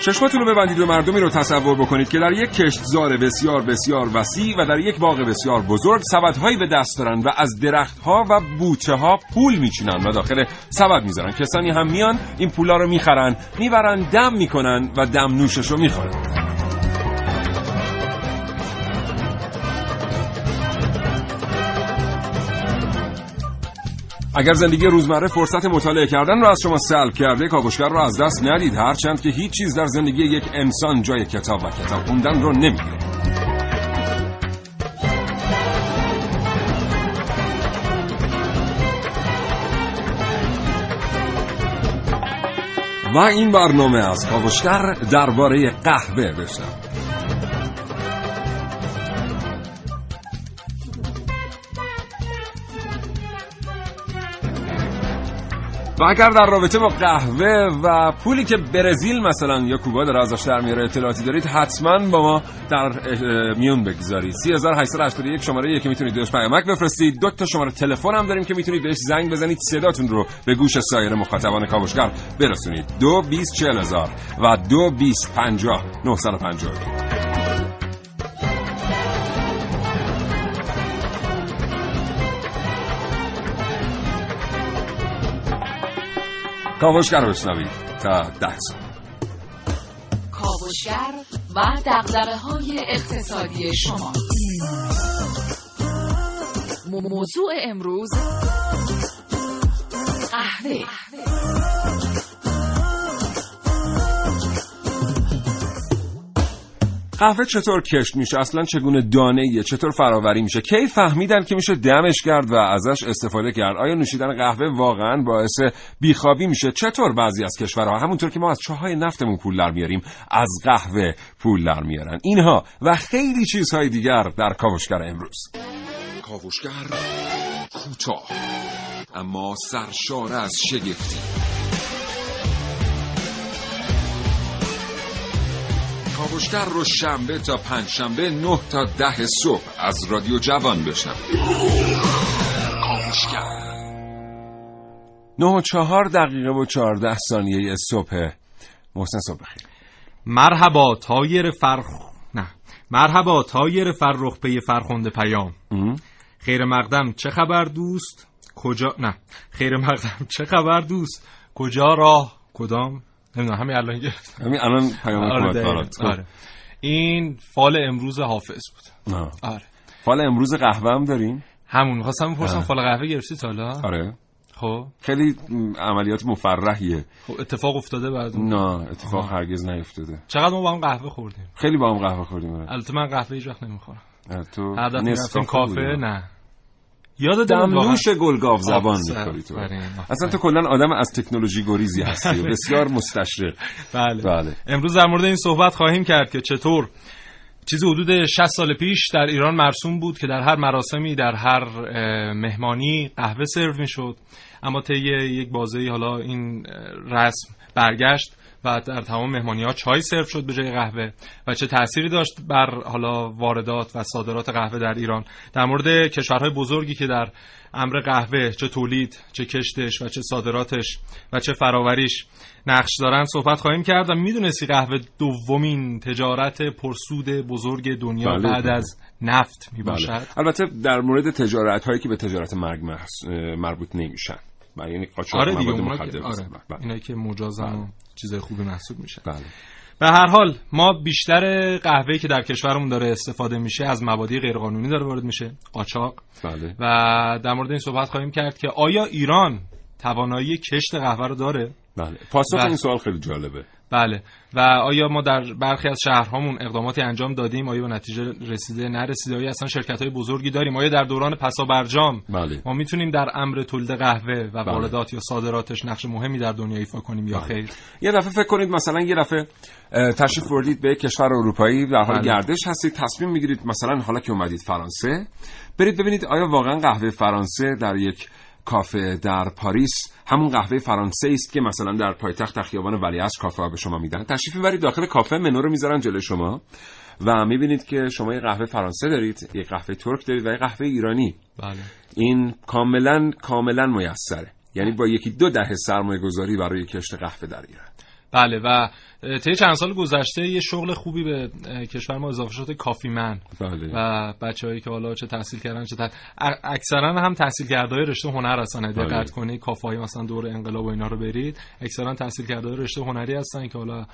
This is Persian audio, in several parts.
چشماتون رو ببندید و مردمی رو تصور بکنید که در یک کشتزار بسیار بسیار وسیع و در یک باغ بسیار بزرگ سبدهایی به دست دارن و از درختها و بوچه ها پول میچینن و داخل سبد می‌ذارن. کسانی هم میان این پولا رو می‌خرن می‌برن دم می‌کنن و دم نوشش رو می‌خورن. اگر زندگی روزمره فرصت مطالعه کردن را از شما سلب کرده کاوشگر را از دست ندید. هرچند که هیچ چیز در زندگی یک انسان جای کتاب و کتاب خوندن رو نمی‌گیره و این برنامه از کاوشگر درباره قهوه بشنوید و اگر در رابطه با قهوه و پولی که برزیل مثلا یا کوبا داره ازش در میاره اطلاعاتی دارید حتما با ما در میون بگذارید. 3881 شماره که می‌تونید بهش پیامک بفرستید. دو تا شماره تلفن هم داریم که می‌تونید بهش زنگ بزنید. صداتون رو به گوش سایر مخاطبان کاوشگر برسونید. 2 20 40 هزار و 2 20 50 950 کاوشگر بشنوید تا ده سال. کاوشگر و دقدقه های اقتصادی شما. موضوع امروز قهوه. قهوه چطور کشت میشه؟ اصلا چگونه دانه ایه چطور فراوری میشه؟ کی فهمیدن که میشه دمش کرد و ازش استفاده کرد؟ آیا نوشیدن قهوه واقعا باعث بیخوابی میشه؟ چطور بعضی از کشورها؟ همونطور که ما از چاهای نفتمون پول در میاریم از قهوه پول در میارن. اینها و خیلی چیزهای دیگر در کاوشگر امروز. کاوشگر کوتاه اما سرشار از شگفتی. کاوشگر رو شنبه تا پنج شنبه نه تا ده صبح از رادیو جوان بشنوید. کاوشگر. نه و چهار دقیقه و چهارده ثانیه صبح. محسن صبح خیر مرحبا تایر فرخ نه. مرحبا طایر فرخ پی فرخنده پیام. خیر مقدم چه خبر دوست؟ کجا نه. خیر مقدم چه خبر دوست؟ کجا راه؟ کدام؟ نمی‌دونم همین الان گرفتم همین الان پیام آره, آره. آره. این فال امروز حافظ بود. آه. آره. فال امروز قهوه هم داریم؟ همون خواستم بپرسم فال قهوه گرفتی تا حالا؟ آره. خب. خیلی عملیات مفرحیه. خب اتفاق افتاده بعد نه اتفاق آه. هرگز نیفتاده. چقدر ما با هم قهوه خوردیم؟ خیلی با هم قهوه خوردیم آره. البته من قهوه هیچ وقت نمی‌خورم. تو هدف می‌رفتیم کافه؟ نه. یاد دمنوش گلگاف زبان می‌خوری تو. اصلا تو کلا آدم از تکنولوژی گریزی هستی و بسیار مستشرق. بله. بله. امروز در مورد این صحبت خواهیم کرد که چطور چیزی حدود 60 سال پیش در ایران مرسوم بود که در هر مراسمی در هر مهمانی قهوه سرو می‌شد. اما طی یک بازه حالا این رسم برگشت. و در تمام مهمانی ها چای سرو شد به جای قهوه و چه تأثیری داشت بر حالا واردات و صادرات قهوه در ایران در مورد کشورهای بزرگی که در امر قهوه چه تولید چه کشتش و چه صادراتش و چه فراوریش نقش دارن صحبت خواهیم کرد و می‌دونستی قهوه دومین تجارت پرسود بزرگ دنیا بله بعد بله. از نفت می باشد بله. البته در مورد تجارت هایی که به تجارت مرگ مربوط نمیشن یعنی قاچاق آره دیگه مواد مخدر آره. بله. اینایی که مجازن و چیزای خوبی محسوب میشه بله. به هر حال ما بیشتر قهوه‌ای که در کشورمون داره استفاده میشه از موادی غیرقانونی داره وارد میشه قاچاق بله و در مورد این صحبت خواهیم کرد که آیا ایران توانایی کشت قهوه رو داره بله پاسخ بله. این سوال خیلی جالبه بله و آیا ما در برخی از شهرهامون اقداماتی انجام دادیم آیا به نتیجه رسیده نرسیده آیا اصلا شرکت های بزرگی داریم آیا در دوران پسا برجام بله ما می‌تونیم در امر تولید قهوه و بله. واردات یا صادراتش نقش مهمی در دنیا ایفا کنیم یا بله. خیر یه دفعه فکر کنید مثلا یه دفعه تشریف بردید به کشور اروپایی در حال بله. گردش هستید تصمیم می‌گیرید مثلا حالا که اومدید فرانسه برید ببینید آیا واقعا قهوه فرانسه در یک کافه در پاریس همون قهوه فرانسه است که مثلا در پایتخت در خیابان ولیعصر کافه ها به شما میدن. تشریف می‌برید داخل کافه منو رو می‌ذارن جلوی شما. و می‌بینید که شما یه قهوه فرانسه دارید یه قهوه ترک دارید و یه قهوه ایرانی. بله. این کاملا کاملا میسره. یعنی با یکی دو دهه سرمایه گذاری برای کشت قهوه در ایران. بله و طی چند سال گذشته یه شغل خوبی به کشور ما اضافه شده کافی من بله. و بچههایی که حالا چه تحصیل کردن چه تح... اکثرا هم تحصیل کرده های رشته هنر هستن. بله. دقت کنید کافه های مثلا دور انقلاب و اینا رو برید اکثرا تحصیل کرده های رشته هنری هستن که حالا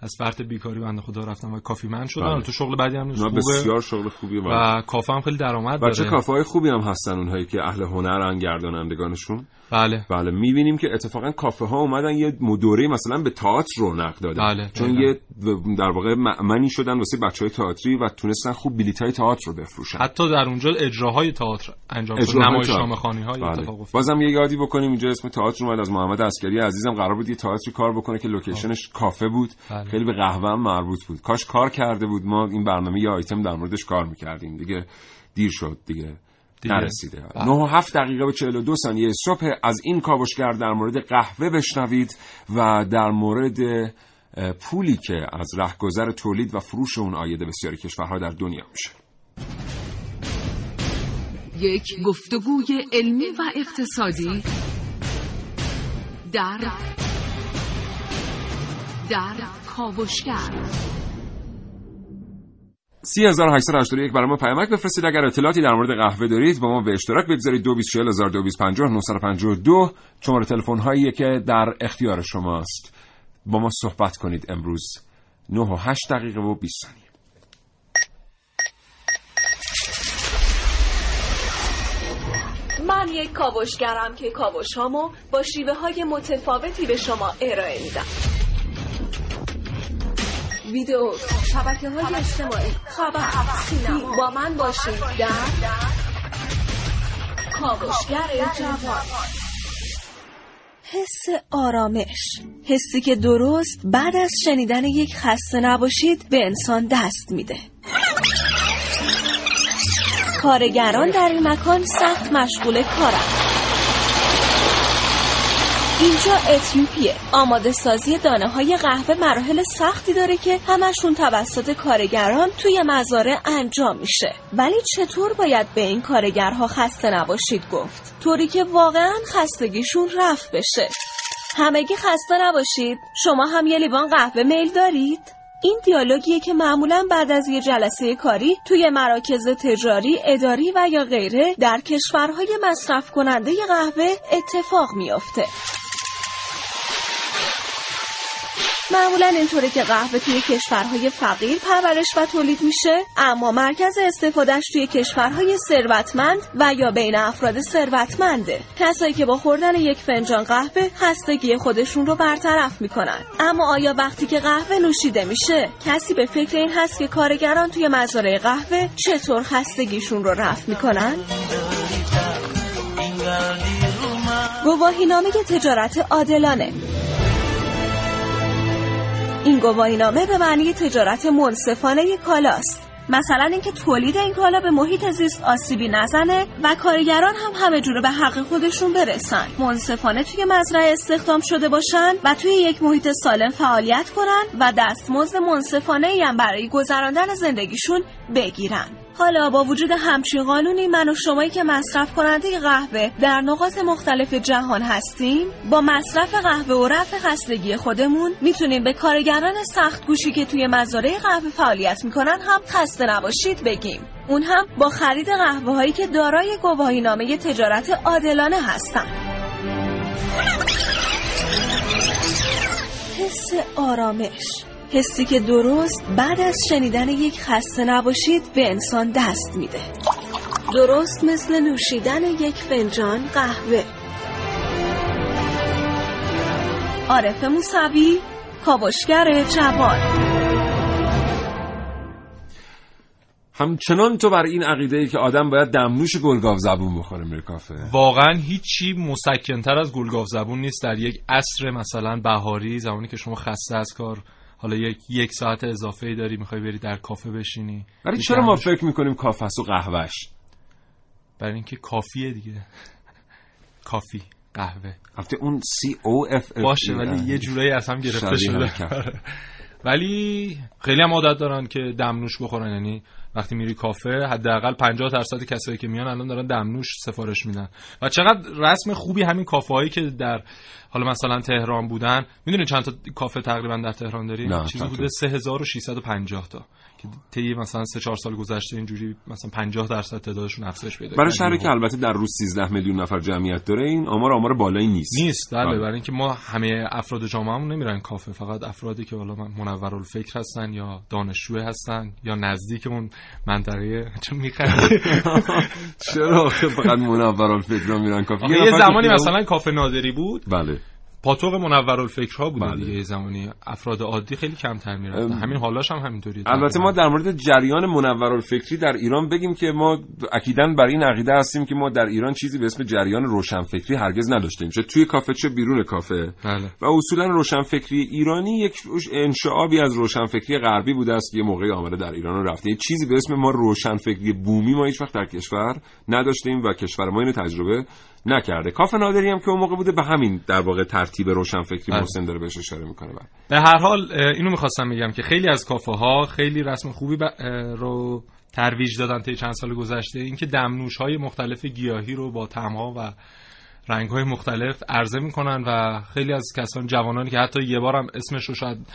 از فرط بیکاری بنده خدا رفتن و coffee man شدن. بله. تو شغل بعدی هم نیست خوبه. بسیار شغل خوبی و, و کافه هم خیلی درآمد داره. کافه های خوبی هم هستن اونهایی که اهل هنرن گردانندگانشون؟ بله. بله. می‌بینیم که اتفاقا کافه ها اومدن یه دوره مثلا به تئاتر رونق دادن. بله، چون دقیقاً. یه در واقع مأمنی شدن واسه بچه های تئاتری و تونستن خوب بلیط های تئاتر رو بفروشن حتی در اونجا اجراهای تئاتر انجام شد تئاتر. خانی های بله. اتفاق افتاد بازم یه یادی بکنیم اینجا اسم تئاتر اومد از محمد عسکری عزیزم قرار بود یه تئاتری کار بکنه که لوکیشنش کافه بود بله. خیلی به قهوه هم مربوط بود کاش کار کرده بود ما این برنامه یه آیتم در موردش کار می‌کردیم دیگه دیر شد دیگه دیگه. نرسیده بله. 9 و 7 دقیقه و 42 ثانیه صبح از این کاوشگر در مورد قهوه بشنوید و در مورد پولی که از رهگذر تولید و فروش اون آید بسیاری کشورها در دنیا میشه. یک گفتگوی علمی و اقتصادی در در کاوشگر. 3881 برای ما پیامک بفرستید. اگر اطلاعاتی در مورد قهوه دارید با ما به اشتراک بگذارید. 224000 شماره تلفن هایی که در اختیار شماست. با ما صحبت کنید امروز. 9 و 8 دقیقه و 20 ثانیه. من یک کاوشگرم که کاوشهامو با شیوه های متفاوتی به شما ارائه میدم. ویدیو شبکه. های اجتماعی خبر سینما. با من باشید در کاوشگر جوان. حس آرامش. حسی که درست بعد از شنیدن یک خسته نباشید به انسان دست میده. کارگران در این مکان سخت مشغول کارند. اینجا اتیوپیه. آماده سازی دانه های قهوه مراحل سختی داره که همشون توسط کارگران توی مزارع انجام میشه. ولی چطور باید به این کارگرها خسته نباشید گفت. طوری که واقعا خستگیشون رفت بشه. همگی خسته نباشید. شما هم یه لیوان قهوه میل دارید؟ این دیالوگیه که معمولا بعد از یه جلسه کاری توی مراکز تجاری، اداری و یا غیره در کشورهای مصرف کننده قهوه اتفاق میافته. معمولا اینطوره که قهوه توی کشورهای فقیر پرورش و تولید میشه اما مرکز استفادهش توی کشورهای ثروتمند و یا بین افراد ثروتمنده کسایی که با خوردن یک فنجان قهوه خستگی خودشون رو برطرف می‌کنن اما آیا وقتی که قهوه نوشیده میشه کسی به فکر این هست که کارگران توی مزارع قهوه چطور خستگیشون رو رفع می‌کنن؟ گواهینامه تجارت عادلانه این گواهینامه به معنی تجارت منصفانه کالاست. مثلا اینکه تولید این کالا به محیط زیست آسیبی نزنه و کارگران هم همه جوره به حق خودشون برسن. منصفانه توی مزرعه استخدام شده باشن و توی یک محیط سالم فعالیت کنن و دستمزد منصفانه هم برای گذراندن زندگیشون بگیرن. حالا با وجود همچین قانونی من و شمایی که مصرف کننده قهوه در نقاط مختلف جهان هستیم با مصرف قهوه و رفع خستگی خودمون می‌تونیم به کارگران سخت گوشی که توی مزارع قهوه فعالیت می‌کنن هم خسته نباشید بگیم. اون هم با خرید قهوه هایی که دارای گواهی نامه تجارت عادلانه هستن. حس آرامش. حسی که درست بعد از شنیدن یک خسته نباشید به انسان دست میده. درست مثل نوشیدن یک فنجان قهوه. عارف موسوی کاوشگر جوان. همچنان تو بر این عقیده ای که آدم باید دمنوش گلگاو زبون بخوره میره کافه واقعا هیچی مسکنتر از گلگاو زبون نیست در یک عصر مثلا بهاری زمانی که شما خسته از کار حالا یک یک ساعت اضافه ای داری می‌خوای بری در کافه بشینی. ولی چرا ما فکر می‌کنیم کافه و قهوهش؟ برای اینکه کافیه دیگه. کافی قهوه. البته اون سی او اف باشه ولی یه جورایی از هم گرفته شده. ولی خیلی هم عادت دارن که دمنوش بخورن یعنی وقتی میری کافه حداقل 50 درصد کسایی که میان الان دارن دمنوش سفارش میدن. و چقدر رسم خوبی همین کافه هایی که در حالا مثلا تهران بودن. می‌دونی چند تا کافه تقریبا در تهران داریم نه، چیزی بوده؟ 3650 تا. که طی مثلا 3 4 سال گذشته اینجوری مثلا 50 درصد تعدادشون افزایش پیدا برای. شهری که البته در روز 13 میلیون نفر جمعیت داره این آمار آمار بالایی نیست. نیست بله بله. برای اینکه ما همه افراد جامعهمون نمیرن کافه فقط افرادی که حالا منورالفکر هستن یا دانشجو هستن یا نزدیک اون منطقه چون میخنده چرا فقط منورالفکر میرن کافه؟ یه زمانی مثلا کافه نادری بود. بله. پاتوق منورالفکرها بوده بله. دیگه. زمانی افراد عادی خیلی کمتر می‌رفتن. ام. همین حالاش هم همینطوریه. البته ما. در مورد جریان منورالفکری در ایران بگیم که ما اکیدا بر این عقیده هستیم که ما در ایران چیزی به اسم جریان روشنفکری هرگز نداشتیم. چه توی کافه چه بیرون کافه. بله. و اصولا روشنفکری ایرانی یک انشعابی از روشنفکری غربی بوده است که یه موقعی آمده در ایران رفته. یه چیزی به اسم ما روشنفکری بومی ما هیچ وقت در کشور نداشتیم و کشور ما اینو تجربه نکرده. کافه نادری هم که اون موقع بوده به همین در واقع ترتیب روشنفکری بله. محسن داره بهش اشاره می‌کنه بله. به هر حال اینو می‌خواستم بگم که خیلی از کافه ها خیلی رسم خوبی ب- رو ترویج دادن طی چند سال گذشته اینکه دمنوش های مختلف گیاهی رو با طعم‌ها و رنگ های مختلف عرضه می‌کنن و خیلی از کسان جوانانی که حتی یه بار هم اسمش رو شاید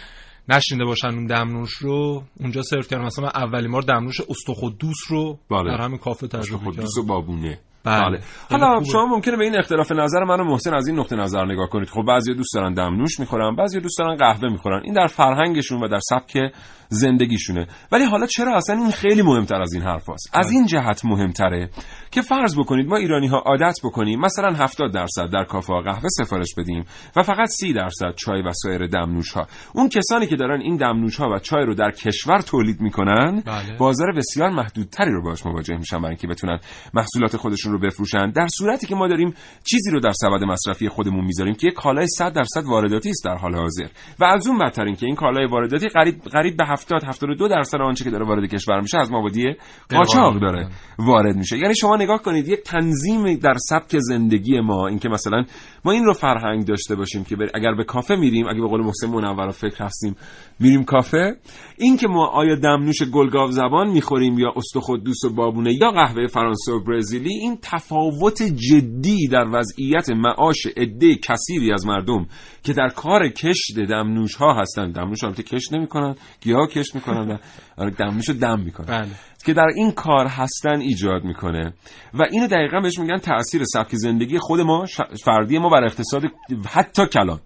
نشینده باشن اون دمنوش رو اونجا سرو کردن مثلا اولین بار دمنوش استخدوس رو بله. در همین کافه تجربه کردم و بابونه بله. بله. حالا. شما ممکنه به این اختلاف نظر من و محسن از این نقطه نظر نگاه کنید خب بعضی دوست دارن دمنوش می‌خورن بعضی دوست دارن قهوه می‌خورن این در فرهنگشون و در سبک زندگیشونه ولی حالا چرا اصلا این خیلی مهمتر از این حرف هست. از این جهت مهمتره که فرض بکنید ما ایرانی ها عادت بکنیم مثلا 70 درصد در کافه قهوه سفارش بدیم و فقط 30 درصد چای و سایر دمنوش ها اون کسانی که دارن این دمنوش ها و چای رو در کشور تولید می‌کنن بله. بازار بسیار محدودتری رو باش مواجه میشن برای اینکه بتونن محصولات خودشون رو بفروشن. در صورتی که ما داریم چیزی رو در سبد مصرفی خودمون می‌ذاریم که یک کالای 100 درصد وارداتی است در حال حاضر. و از اون بدتر این که این کالای وارداتی قریب قریب به 70 72 درصد آنچه که داره وارد کشور میشه از مبادی قاچاق داره وارد میشه. یعنی شما نگاه کنید یک تنظیم در سبک زندگی ما اینکه مثلا ما این رو فرهنگ داشته باشیم که بر- اگر به کافه میریم اگه به قول محسن منور فکر هستیم میریم کافه. این که ما آیا دمنوش گلگاو زبان می‌خوریم یا استخدوس و بابونه یا قهوه فرانسه و برزیلی این تفاوت جدی در وضعیت معاش عده کثیری از مردم که در کار کشت دمنوش ها هستند. دمنوش البته کشت نمی‌کنن گیاه کشت می‌کنن آره، دمنوش دم می‌کنن. بله. که در این کار هستن ایجاد می‌کنه. و اینو دقیقا بهش میگن تاثیر سبک زندگی خود ما فردی ما بر اقتصاد حتی کلان.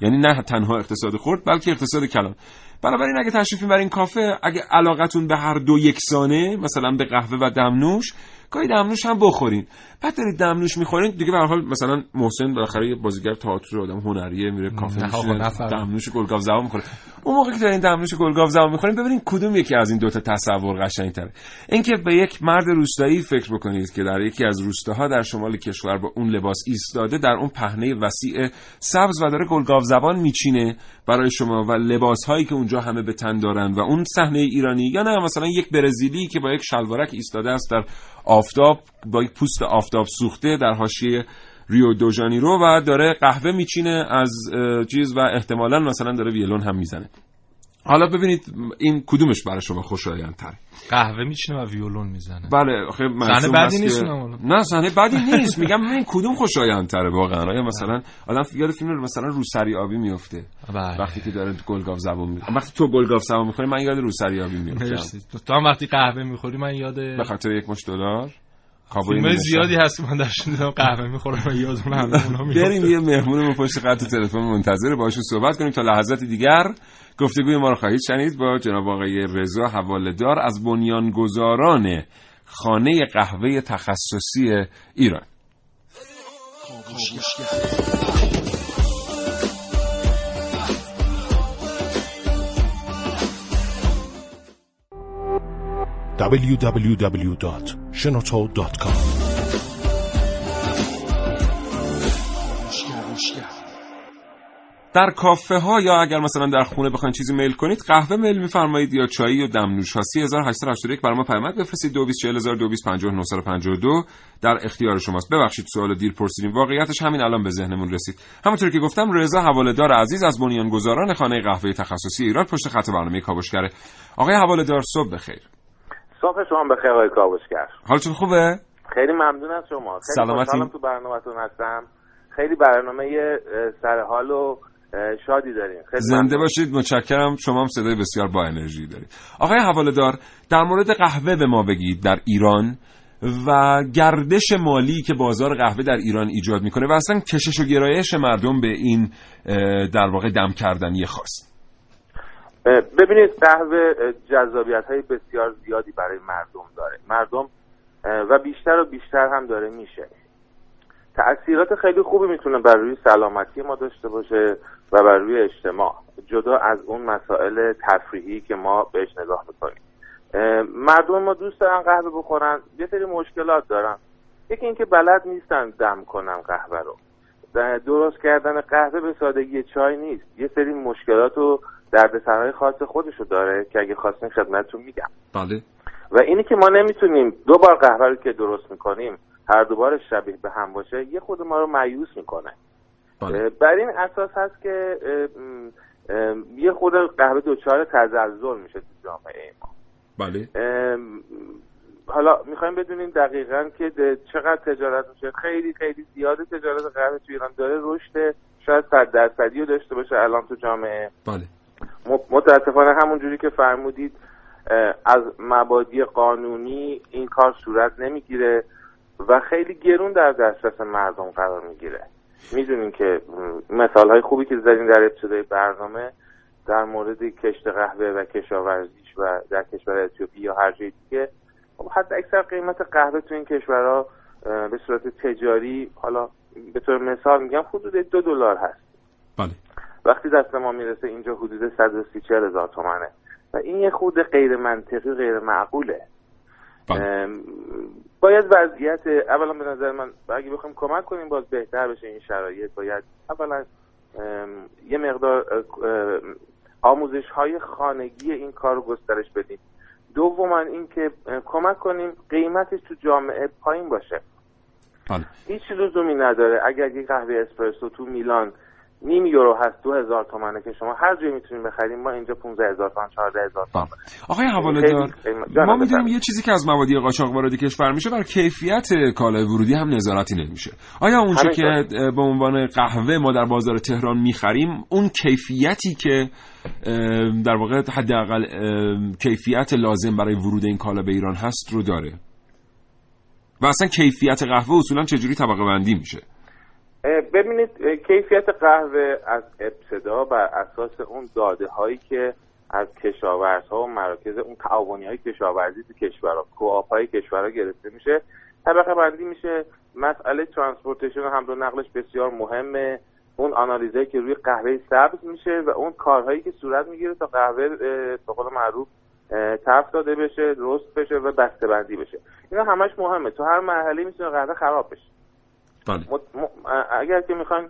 یعنی نه تنها اقتصاد خرد بلکه اقتصاد کلان. بنابراین اگه تشریفین بر این کافه اگه علاقتون به هر دو یکسانه مثلا به قهوه و دمنوش گاهی دمنوش هم بخورین. بعد دارید دمنوش می‌خورین دیگه به حال مثلا محسن بالاخره یه بازیگر تئاتر آدم هنریه میره کافه میشینه. دمنوش گلگاو زبان می‌خوره. اون موقع که دارین دمنوش گلگاو زبان می‌خورین ببینین کدوم یکی از این دوتا تصور قشنگتره. اینکه به یک مرد روستایی فکر بکنید که در یکی از روستاها در شمال کشور با اون لباس ایستاده در اون پهنه وسیع سبز و داره گلگاو زبان میچینه برای شما و لباس هایی که اونجا همه به تن دارن و اون صحنه ایرانی یا نه مثلا یک برزیلی که با یک شلوارک ایستاده است در آفتاب با یک پوست آفتاب سوخته در حاشیه ریو دو ژانیرو و داره قهوه میچینه از چیز و احتمالا مثلا داره ویلون هم می‌زنه. حالا ببینید این کدومش برای شما خوشایندتره. قهوه میچینه و ویولون می‌زنه. بله آخه مرسوم بدی نیست. نه صحنه بدی نیست. میگم این کدوم خوشایندتره واقعا. آیا مثلا آدم یاد فیلم رو مثلا روسری آبی میفته بله. وقتی که داره گلگاو زبون می‌خوره وقتی تو گلگاو زبون می‌خوری من یاد روسری آبی میفتم تو هم وقتی قهوه می‌خوری من یاد به خاطر یک مش دلار؟ نیمه زیادی. هست که من درشون دیدم قهوه می‌خورم و یادم همه بریم یه مهمونمون پشت خط تلفن منتظر باشون صحبت کنیم تا لحظات دیگر. گفتگوی ما رو خواهید شنید با جناب آقای رضا حوالدار از بنیانگذاران خانه قهوه تخصصی ایران. www.shenoto.com در کافه ها یا اگر مثلا در خونه بخواید چیزی میل کنید قهوه میل میفرمایید یا چای و دمنوش ها 3881 برای ما پیامک بفرستید. 224000 در اختیار شماست. ببخشید سوال دیر پرسیدیم. واقعیتش همین الان به ذهنمون رسید. همونطور که گفتم رضا حواله‌دار عزیز از بنیانگذاران خانه قهوه تخصصی ایران پشت خط برنامه کاوشگره. آقای حواله‌دار صبح بخیر. صبح شما بخیر آقای کاوشگر. حالتون خوبه؟ خیلی ممنون از شما. خیلی سلامتی. تو برنامهتون هستم. خیلی برنامه اه، سرحال و شادی داریم. خیلی زنده ممنون. باشید. متشکرم. شما هم صدای بسیار با انرژی دارید. آقای حواله‌دار در مورد قهوه به ما بگید در ایران و گردش مالی که بازار قهوه در ایران ایجاد می‌کنه و اصلا کشش و گرایش مردم به این در واقع دم کردنی خاص. ببینید قهوه جذابیت های بسیار زیادی برای مردم داره. مردم و بیشتر و بیشتر هم داره میشه. تأثیرات خیلی خوبی می‌تونه بر روی سلامتی ما داشته باشه و بر روی اجتماع جدا از اون مسائل تفریحی که ما بهش نگاه می‌کنیم. مردم ما دوست دارن قهوه بخورن یه سری مشکلات دارن. یکی اینکه بلد نیستن دم کنن قهوه رو. درست کردن قهوه به سادگی چای نیست. یه سری مشکلات و دردسرهای خاص خودشو داره که اگه خواستین خدمتتون میگم. بله. و اینی که ما نمی‌تونیم دو بار قهوه رو که درست می‌کنیم هر دوبار شبیه به هم باشه یه خود ما رو مایوس می‌کنه. بله. بر این اساس هست که اه، م، اه، یه خود قهوه دچار تزلزل میشه تو جامعه ما. بله. ام، حالا می‌خوایم بدونیم دقیقا که چقدر تجارت میشه. خیلی خیلی زیاد تجارت قهوه تو ایران داره رشد. شاید صد درصدی رو داشته باشه الان تو جامعه. بله. متاسفانه همون جوری که فرمودید از مبادی قانونی این کار صورت نمی‌گیره و خیلی گرون در دسترس مردم قرار می‌گیره. می‌دونیم که مثال های خوبی که زدین در ابتدای برنامه در مورد کشت قهوه و کشاورزیش و در کشور اتیوپی یا هر جای دیگه خب حد اکثر قیمت قهوه تو این کشورها به صورت تجاری حالا به طور مثال میگم حدود دو دلار هست. بله. وقتی دست ما می‌رسه اینجا حدود 130 40 هزار تومنه. و این یه خود غیر منطقی غیر معقوله. بله. باید وضعیت اولا به نظر من اگه بخوایم کمک کنیم باز بهتر بشه این شرایط. باید اولا یه مقدار آموزش های خانگی این کار رو گسترش بدیم. دوما اینکه کمک کنیم قیمتش تو جامعه پایین باشه. بله. هیچ لزومی نداره. اگر یک قهوه اسپرسو تو میلان نیم یورو هست دو هزار تومنه که شما هر جایی می‌تونیم بخریم ما اینجا 15 هزار تومن 14 هزار تومن بله. آقای حواله‌دار خیلی- جانم ما می‌دونیم. یه چیزی که از موادی قاچاق وارد کشور میشه بر کیفیت کالای ورودی هم نظارتی نمیشه آیا اونچه که همینطور. اه، به عنوان قهوه ما در بازار تهران می‌خریم اون کیفیتی که در واقع حداقل کیفیت لازم برای ورود این کالا به ایران هست رو داره و اصلا کیفیت قهوه اصولا چجوری طبقه بندی میشه ببینید کیفیت قهوه از ابتدا بر اساس اون داده هایی که از کشاورزها و مراکز اون تعاونی های کشاورزی تو کشورها co-op های کشورها گرفته میشه. طبقه بندی میشه. مسئله transportation و حمل نقلش بسیار مهمه. اون آنالیزهایی که روی قهوه سبز میشه و اون کارهایی که صورت می‌گیره تا قهوه به قول معروف تف داده بشه رست بشه و بسته بندی بشه. اینا همش مهمه. تو هر مرحله می‌تونه قهوه خراب بشه. بله. اگر که می‌خوایم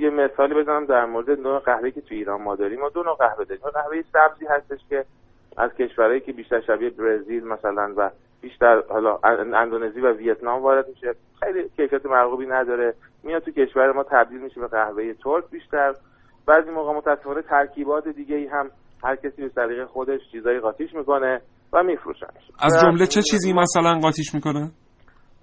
یه مثالی بزنم در مورد نوع قهوه که تو ایران ما داریم. ما دو نوع قهوه داریم. قهوه سبزی هستش که از کشورهایی که بیشتر شبیه برزیل مثلا و بیشتر حالا ان- اندونزی و ویتنام وارد میشه. خیلی کیفیت مرغوبی نداره. میاد تو کشور ما تبدیل میشه به قهوه ترک بیشتر. بعضی موقع متاسفانه ترکیبات دیگه ای هم هر کسی به سلیقه خودش چیزایی قاطیش می‌کنه و میفروشنش. از جمله چه چیزی مثلا قاطیش می‌کنه؟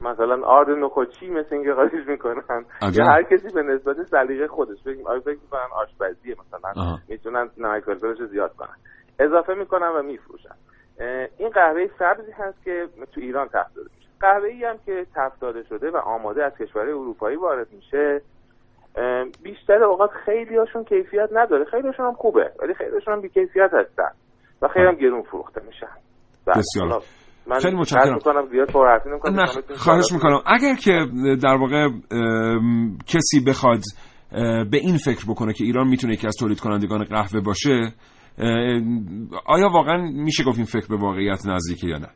مثلا آرد نخوچی مثل اینکه قاطیش می‌کنن. یا هر کسی به نسبت سلیقه خودش فکر آیا فکر می‌کنن آشپزیه مثلا. می‌تونن نمک فلفلش زیاد کنن. اضافه می‌کنن و میفروشن. این قهوه سبزی هست که تو ایران تحت میشه. قهوه ای هم که تفت شده و آماده از کشورهای اروپایی وارد میشه بیشتر اوقات خیلی هاشون کیفیت نداره. خیلی هاشون هم خوبه ولی خیلی هاشون هم بیکیفیت هستن و خیلی هم گرون فروخته میشن. بله. بسیار. من خیلی متشکرم. می‌کنم زیاد پرحرفی نمی‌کنم خواهش می‌کنم. اگر که در واقع کسی بخواد به این فکر بکنه که ایران می‌تونه یکی از تولید کنندگان قهوه باشه آیا واقعا میشه گفت این فکر به واقعیت نزدیکه یا نه؟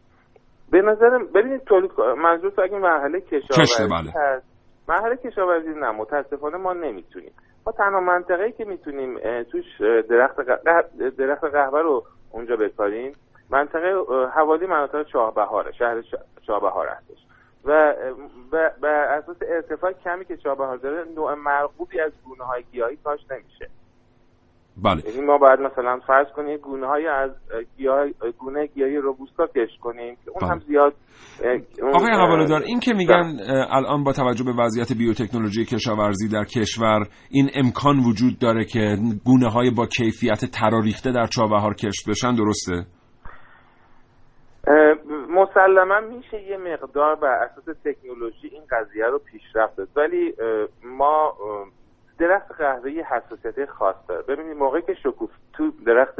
به نظرم ببینید تولید منظور تو اگه مرحله کشاورزی بله. هست. مرحله کشاورزی نه متاسفانه ما نمی‌تونیم. ما تنها منطقه‌ای که می‌تونیم توش درخت درخت قهوه رو اونجا بکاریم منطقه حوالی مناطق چهاربهاره شهر چهاربهار هستش. و به اساس ارتفاع کمی که چهاربهار داره نوع مرغوبی از گونه های گیاهی کاش نمیشه. بله. یعنی ما باید مثلا فرض کنیم گونه های از گیاه گونه گیاهی روبوستا کش کنیم که اون بله. هم زیاد آقای حواله‌دار این که میگن الان با توجه به وضعیت بیوتکنولوژی کشاورزی در کشور این امکان وجود داره که گونه های با کیفیت تراریخته در چابهار کشت بشن درسته؟ مسلما میشه یه مقدار بر اساس تکنولوژی این قضیه رو پیشرفت داد. ولی ما درخت قهوه حساسیت خاص داره. ببینید موقعی که شکوف تو درخت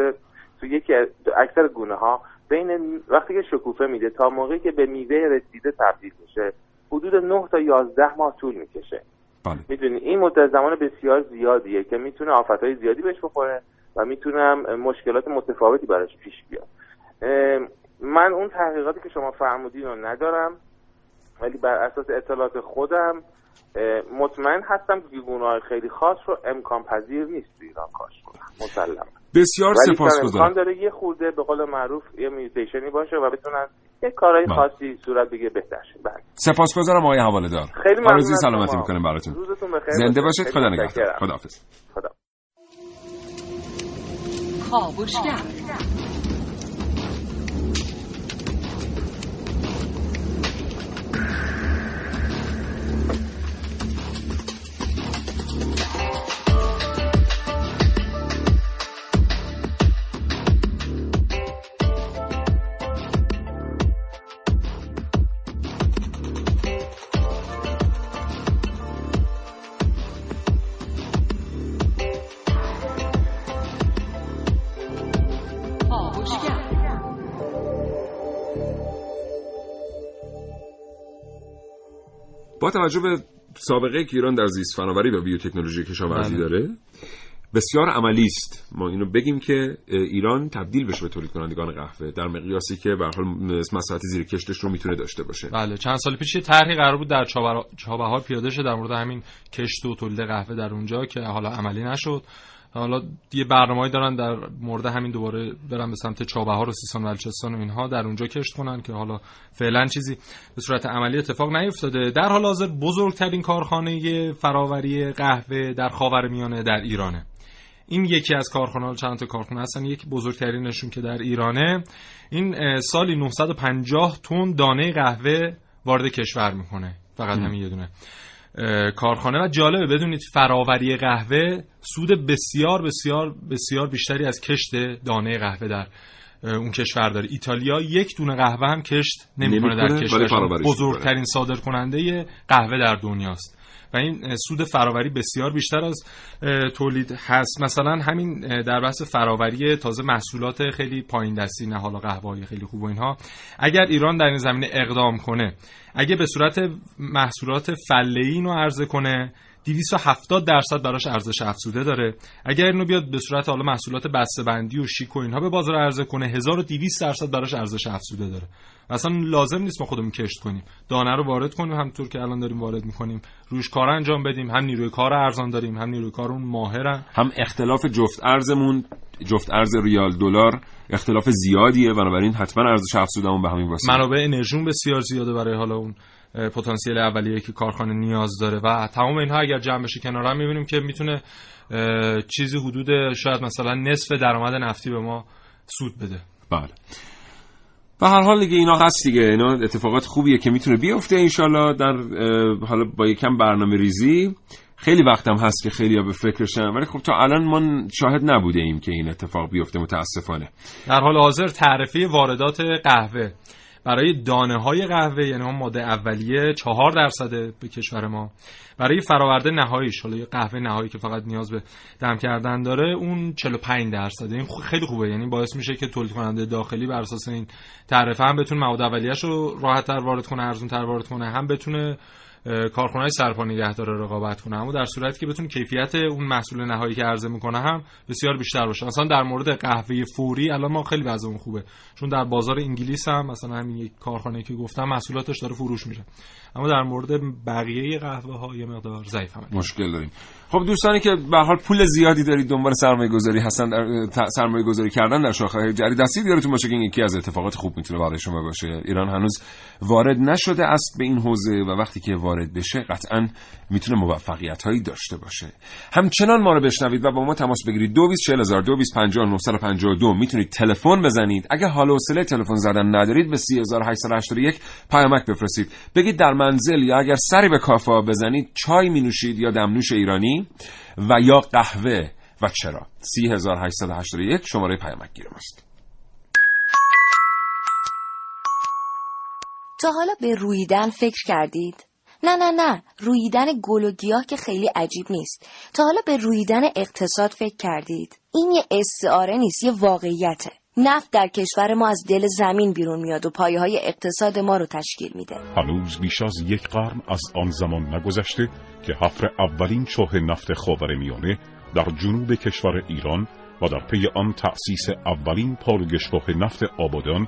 تو یکی اکثر گونه ها بین وقتی که شکوفه میده تا موقعی که به میوه رسیده تبدیل میشه حدود 9 تا 11 ماه طول می‌کشه. بله. می‌دونی؟ این مدت زمان بسیار زیادیه که می‌تونه آفتهای زیادی بهش بخوره و می‌تونه مشکلات متفاوتی براش پیش بیاد. من اون تحقیقاتی که شما فرمودین رو ندارم ولی بر اساس اطلاعات خودم مطمئن هستم که گونه خیلی خاص رو امکان پذیر نیست تو ایران کاش کنم. مسلم بسیار سپاسگزارم امکان داره یه خورده به قول معروف یه میوتیشنی باشه و بتونن یه کارهای بله. خاصی صورت بگیره بهتر شه. بله. سپاسگزارم آقای حواله دار خیلی ممنون آرزوی سلامتی. می‌کنیم براتون. روزتون بخیر. زنده. باشید. خدا نگهدار. خداحافظ. خدا. کاوشگر. با توجه به سابقه که ایران در زیست فناوری و بیوتکنولوژی کشاورزی بله. داره بسیار عملی است ما اینو بگیم که ایران تبدیل بشه به تولید کنندگان قهوه در مقیاسی که به هر حال مساحت زیر کشتش رو می‌تونه داشته باشه. بله چند سال پیش یه طرحی قرار بود در چابهار چابهار پیاده شه در مورد همین کشت و تولید قهوه در اونجا که حالا عملی نشد. حالا یه برنامه‌ای دارن در مورد همین دوباره برن به سمت چابهار و سیستان و بلوچستان و اینها در اونجا کشت کنن که حالا فعلا چیزی به صورت عملی اتفاق نیفتاده. در حال حاضر بزرگترین کارخانه فراوری قهوه در خاورمیانه در ایرانه. این یکی از کارخانه چند تا کارخانه هستن یکی بزرگترینشون که در ایرانه. این سالی 950 تن دانه قهوه وارد کشور می‌کنه. فقط همین یه دونه. کارخانه. و جالبه بدونید فراوری قهوه سود بسیار بسیار بسیار بیشتری از کشت دانه قهوه در اون کشور داره. ایتالیا یک دونه قهوه هم کشت نمی‌کنه در کشور بزرگترین صادر کننده قهوه در دنیاست. و این سود فراوری بسیار بیشتر از تولید هست. مثلا همین در بحث فراوری تازه محصولات خیلی پایین دستی نه حالا قهوه خیلی خوب و اینها. اگر ایران در این زمینه اقدام کنه اگه به صورت محصولات فله اینو عرضه کنه 270 درصد براش ارزش افزوده داره. اگر اینو بیاد به صورت حالا محصولات بسته‌بندی و شیک و اینها به بازار عرضه کنه 1200 درصد براش ارزش افزوده داره. اصلا لازم نیست ما خودمون کشت کنیم. دانه رو وارد کنیم همونطور که الان داریم وارد می‌کنیم. روش کار انجام بدیم. هم نیروی کار ارزان داریم هم نیروی کار اون ماهرن. هم اختلاف جفت ارزمون جفت ارز ریال دلار اختلاف زیادیه. بنابراین حتما ارزش افزودمون به همین واسطه. منابع انرژیون بسیار زیاده برای حالا اون پتانسیل اولیه که کارخانه نیاز داره. و تمام اینها اگر جمع بشه کنار هم می‌بینیم که می‌تونه چیزی حدود شاید مثلا نصف درآمد نفتی به ما سود بده. بله. و هر حال دیگه اینا هست دیگه. اینا اتفاقات خوبیه که می‌تونه بیفته انشالله در حالا با یکم برنامه ریزی. خیلی وقتم هست که خیلی به فکرشن ولی خب تا الان ما شاهد نبوده ایم که این اتفاق بیفته متاسفانه. در حال حاضر تعرفه واردات قهوه. برای دانه های قهوه یعنی اون ماده اولیه چهار درصده به کشور ما. برای فراورده نهاییش حالا قهوه نهایی که فقط نیاز به دم کردن داره اون 45 درصده این خیلی خوبه. یعنی باعث میشه که تولید کننده داخلی بر اساس این تعرفه هم بتونه مواد اولیه‌اش رو راحت تر وارد کنه ارزون تر وارد کنه هم بتونه کارخونه‌های سرپا نگه داره رقابت کنه اما در صورتی که بتونه کیفیت اون محصول نهایی که عرضه می‌کنه هم بسیار بیشتر باشه. مثلا در مورد قهوه فوری الان ما خیلی وضع اون خوبه. چون در بازار انگلیس هم مثلا همین یک کارخانه که گفتم محصولاتش داره فروش میشه اما در مورد بقیه قهوه ها یه مقدار ضعیف مشکل داریم. خب دوستانی که به حال پول زیادی دارید دنبال سرمایه گذاری هستن در سرمایه گذاری کردن در شاخه جاری دستی یادتون باشه که این یکی از اتفاقات خوب می‌تونه برای شما باشه. ایران هنوز وارد نشده است به این حوزه و وقتی که وارد بشه قطعا می‌تونه موفقیت هایی داشته باشه. همچنان ما رو بشنوید و با ما تماس بگیرید. 224000 می‌تونید تلفن بزنید. اگه حال و تلفن زدن ندارید به 3881 پیامک بفرستید. بگید در منزل یا اگر سری به کافه بزنید چای می نوشید یا دمنوش ایرانی و یا قهوه. و چرا؟ 3881 شماره پیامک گیرم است تا حالا به رویدن فکر کردید؟ نه نه نه. رویدن گل و گیاه که خیلی عجیب نیست. تا حالا به رویدن اقتصاد فکر کردید؟ این یه استعاره نیست یه واقعیته. نفت در کشور ما از دل زمین بیرون میاد و پایه های اقتصاد ما رو تشکیل میده. هنوز بیش از یک قرن از آن زمان نگذشته که حفر اولین چاه نفت خاور میانه در جنوب کشور ایران و در پی آن تأسیس اولین پالوگشگاه نفت آبادان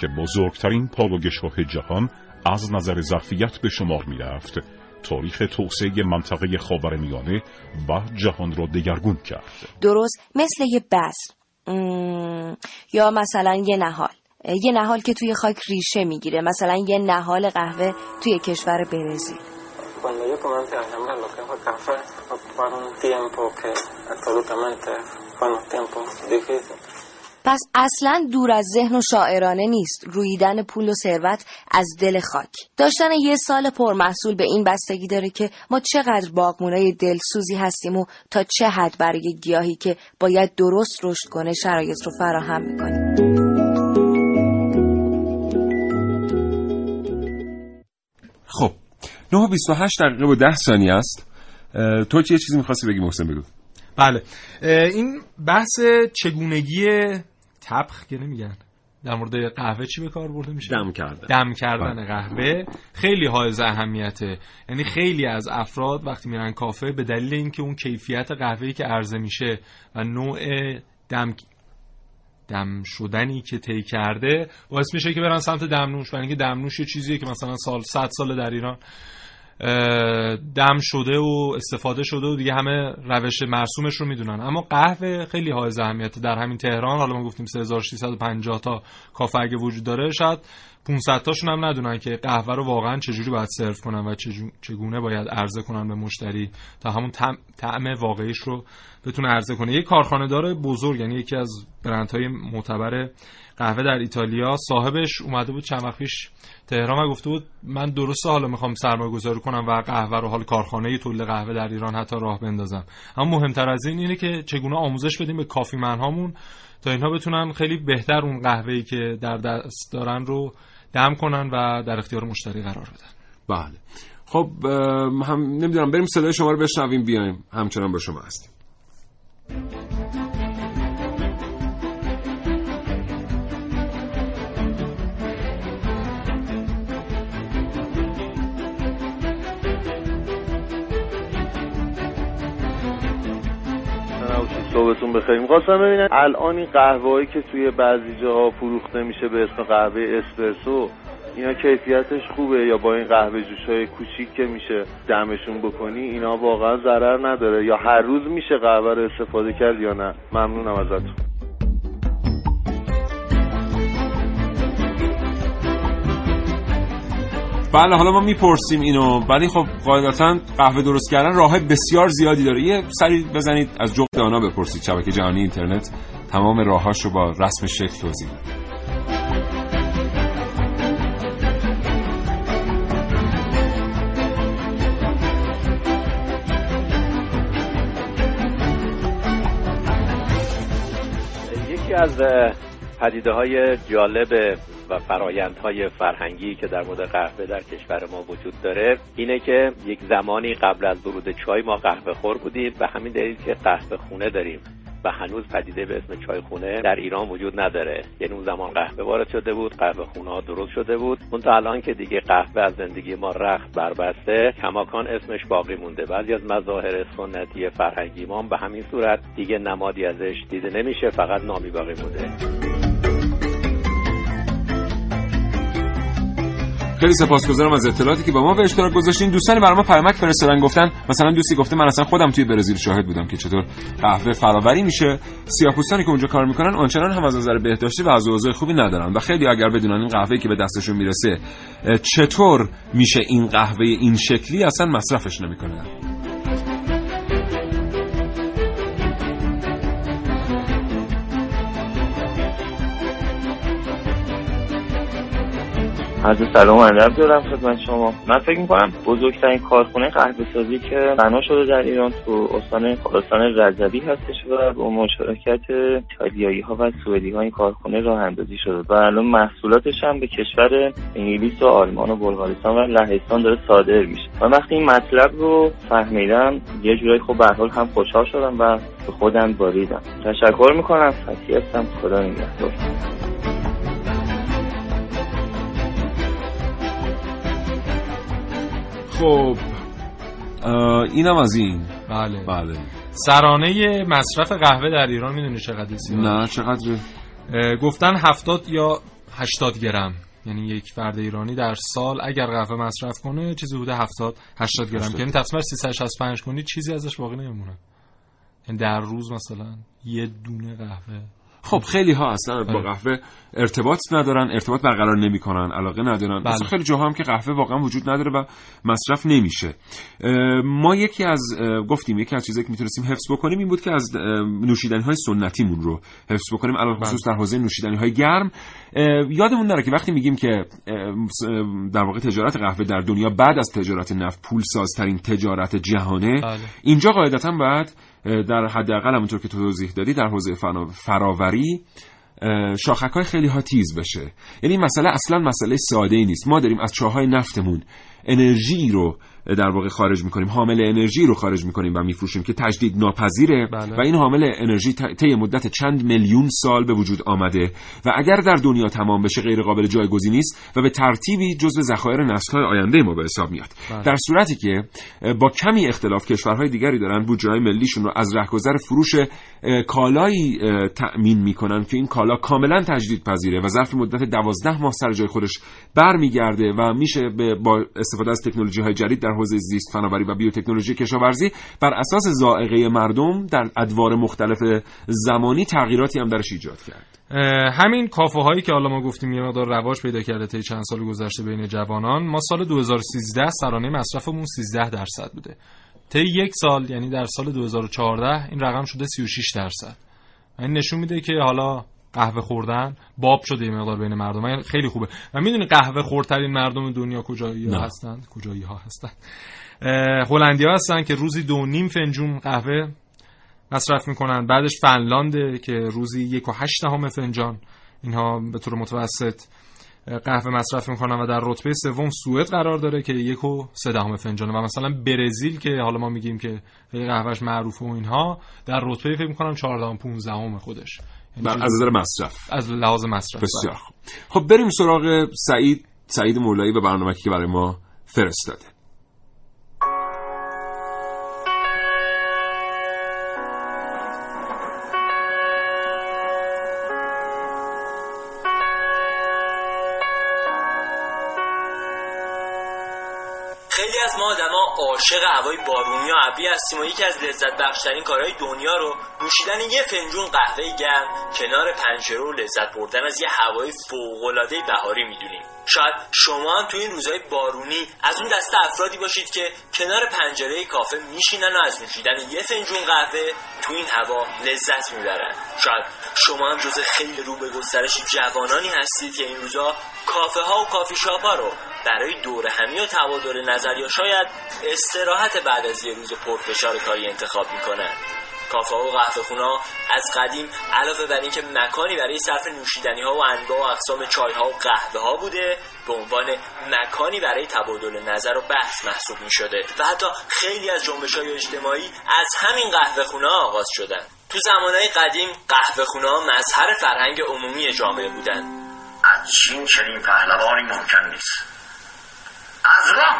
که بزرگترین پالوگشگاه جهان از نظر ظرفیت به شمار می رفت تاریخ توسعه منطقه خاور میانه و جهان را دگرگون کرد. درست مثل یه یا مثلا یه نهال. یه نهال که توی خاک ریشه می‌گیره. مثلا یه نهال قهوه توی کشور برزیل. پس اصلا دور از ذهن و شاعرانه نیست. رویدن پول و ثروت از دل خاک. داشتن یه سال پرمحصول به این بستگی داره که ما چقدر باغمونای دلسوزی هستیم و تا چه حد برای گیاهی که باید درست رشد کنه شرایط رو فراهم می‌کنیم. خب 9 28 دقیقه و 10 ثانیه است. تو چه چیزی می‌خواستی بگی محسن بگو؟ بله. این بحث چگونگی تبخ که نمیگن. در مورد قهوه چی به کار برده میشه؟ دم کردن. دم کردن بله. قهوه. خیلی حائز اهمیته یعنی خیلی از افراد وقتی میرن کافه به دلیل اینکه اون کیفیت قهوه‌ای که عرضه میشه و نوع دم دم شدنی که طی کرده باعث میشه که برن سمت دمنوش. برای اینکه دمنوش یه چیزیه که مثلا سال 100 سال در ایران. دم شده و استفاده شده و دیگه همه روش مرسومش رو می‌دونن. اما قهوه خیلی های اهمیت در همین تهران. حالا ما گفتیم 3650 تا کافه اگه وجود داره شاید 500 تاشون هم ندونن که قهوه رو واقعا چجوری باید سرو کنن و چگونه باید عرضه کنن به مشتری تا همون طعم واقعیش رو بتونه عرضه کنه. یک کارخانه داره بزرگ یعنی یکی از برندهای معتبر قهوه در ایتالیا. صاحبش اومده بود چند وقت پیش تهران و گفته بود من درسته حالا می‌خوام سرمایه گذاری کنم و قهوه رو حال کارخانه تولید قهوه در ایران حتی راه بندازم. اما مهمتر از این اینه که چگونه آموزش بدیم به کافی منهامون تا اینها بتونن خیلی بهتر اون قهوه‌ای که در دست دارن رو دم کنن و در اختیار مشتری قرار بدن. بله. خب هم نمی‌دونم بریم صدای شما رو بشنویم بیایم. همچنان با شما هستیم. صبحتون بخیر. می‌خواستم ببینم الان این قهوه که توی بعضی جاها فروخته میشه به اسم قهوه اسپرسو اینا کیفیتش خوبه یا با این قهوه جوش های کوچیک که میشه دمشون بکنی اینا واقعا ضرر نداره؟ یا هر روز میشه قهوه رو استفاده کرد یا نه؟ ممنونم ازتون. بله حالا ما می‌پرسیم اینو. ولی خب قاعدتا قهوه درست کردن راه بسیار زیادی داره. یه سری بزنید از جغد دانا بپرسید. شبکه جهانی اینترنت تمام راهاش رو با رسم شکل توضیح یکی از پدیده های جالب و فرایندهای فرهنگی که در مورد قهوه در کشور ما وجود داره اینه که یک زمانی قبل از ورود چای ما قهوه خور بودیم و همین دلیل که قهوه خونه داریم و هنوز پدیده به اسم چای خونه در ایران وجود نداره. یعنی اون زمان قهوه وارد شده بود قهوه خونه ها درست شده بود. اون تا الان که دیگه قهوه از زندگی ما رخت بربسته کماکان اسمش باقی مونده. بعضی از مظاهر سنتی فرهنگی ما به همین صورت دیگه نمادی ازش دیده نمیشه فقط نامی باقی مونده. خیلی سپاسگزارم از اطلاعاتی که با ما به اشتراک گذاشتین. دوستان برای ما پیامک فرستادن گفتن مثلا دوستی گفته من اصلا خودم توی برزیل شاهد بودم که چطور قهوه فراوری میشه. سیاه‌پوستانی که اونجا کار می‌کنن آنچنان هم از نظر بهداشتی و از اوضاع خوبی ندارن. و خیلی اگر بدونن این قهوه‌ای که به دستشون می‌رسه چطور میشه این قهوه این شکلی اصلا مصرفش نمی‌کنن. عرض سلام ادب دارم خدمت شما. من فکر می‌کنم بزرگترین کارخونه قهوه سازی که بنا شده در ایران تو استان استان رضوی هستش و با مشارکت ایتالیایی ها و سوئدی ها این کارخونه راه اندازی شده. و الان محصولاتش هم به کشور انگلیس و آلمان و بلغارستان و لهستان داره صادر میشه. و وقتی این مطلب رو فهمیدم یه جورایی خب به حال هم خوشحال شدم و به خودم باریدم. تشکر می‌کنم. فتی هستم خدا نگهدار. خب اینم از این. بله. بله. سرانه مصرف قهوه در ایران می‌دونی چقدر نه چقدر؟ گفتن 70 یا 80 گرم. یعنی یک فرد ایرانی در سال اگر قهوه مصرف کنه چیزی بوده 70 80 گرم. که یعنی تقسیم 365 کنی چیزی ازش باقی نمیمونه. یعنی در روز مثلا یه دونه قهوه. خب خیلی ها اصلا با قهوه ارتباط ندارن ارتباط برقرار نمی‌کنن علاقه ندارن. بله. اصلا خیلی جاها هم که قهوه واقعا وجود نداره و مصرف نمیشه. ما یکی از گفتیم یکی از چیزایی که می‌تونستیم حفظ بکنیم این بود که از نوشیدنی های سنتیمون رو حفظ بکنیم. علاوه خصوص در حوزه نوشیدنی های گرم یادمون نره که وقتی میگیم که در واقع تجارت قهوه در دنیا بعد از تجارت نفت پول سازترین تجارت جهانه بله. اینجا قاعدتا بعد در حداقل همونطور که تو توضیح دادی در حوزه فراوری شاخک های خیلی ها تیز بشه. یعنی مسئله اصلا مسئله ساده ای نیست. ما داریم از چاهای نفتمون انرژی رو در واقع خارج می‌کنیم حامل انرژی رو خارج می‌کنیم و میفروشیم که تجدید ناپذیره بله. و این حامل انرژی طی مدت چند میلیون سال به وجود آمده و اگر در دنیا تمام بشه غیر قابل جایگزینی است و به ترتیبی جزو ذخایر نسل‌های آینده ما به حساب میاد بله. در صورتی که با کمی اختلاف کشورهای دیگری دارن بودجه‌های ملیشون رو از رهگذر فروش کالایی تأمین می‌کنن که این کالا کاملا تجدید پذیره و ظرف مدت دوازده ماه سر جای خودش برمیگرده و میشه با استفاده از تکنولوژی های جدید در حوزه زیست فناوری و بیوتکنولوژی کشاورزی بر اساس ذائقه مردم در ادوار مختلف زمانی تغییراتی هم درش ایجاد کرد. همین کافه هایی که حالا ما گفتیم یه مقدار رواج پیدا کرده طی چند سال گذشته بین جوانان ما سال 2013 سرانه مصرفمون 13 درصد بوده. طی یک سال یعنی در سال 2014 این رقم شده 36 درصد. این نشون میده که حالا قهوه خوردن باب شده یه مقدار بین مردم. خیلی خوبه. و می‌دونی قهوه خورترین مردم دنیا کجایی ها هستند کجایی ها هستند هلندی ها هستن که روزی دو نیم فنجون قهوه مصرف می‌کنن. بعدش فنلانده که روزی یک و هشت همه فنجان. اینها به طور متوسط قهوه مصرف می‌کنن و در رتبه سوم سوئد قرار داره که یک و سه دهم فنجانه. و مثلا برزیل که حالا ما میگیم که قهوهش معروفه و اینها در رتبه فکر می‌کنم 14 15 همه خودش. بر از نظر مصرف. از لحاظ مصرف بسیار خوب. خب بریم سراغ سعید سعید مولایی و برنامه که برای ما فرستاده. خیلی از ما آدما عاشق هوای بارونی و ابری هستیم و یکی از لذت بخشترین کارهای دنیا رو نوشیدن یه فنجون قهوه گرم کنار پنجره و لذت بردن از یه هوای فوق‌العاده بهاری می‌دونیم. شاید شما هم تو این روزهای بارونی از اون دسته افرادی باشید که کنار پنجره کافه میشینن و از نوشیدن یه فنجون قهوه تو این هوا لذت می‌برن. شاید شما هم جز خیلی رو به گسترش جوانانی هستید که این روزا کافه ها و کافی شاپ ها رو برای دور همی و تبادل نظر یا شاید استراحت بعد از یه روز پرفشار کاری انتخاب می‌کنن کافه و قهوه خونه از قدیم علاوه بر اینکه مکانی برای صرف نوشیدنی ها و انواع و اقسام چای ها و قهوه ها بوده به عنوان مکانی برای تبادل نظر و بحث محسوب می شده و حتی خیلی از جنبش های اجتماعی از همین قهوه خونه آغاز شدن. تو زمانهای قدیم قهوه خونه مظهر فرهنگ عمومی جامعه بودن. از چین چنین پهلوانی ممکن نیست. از رام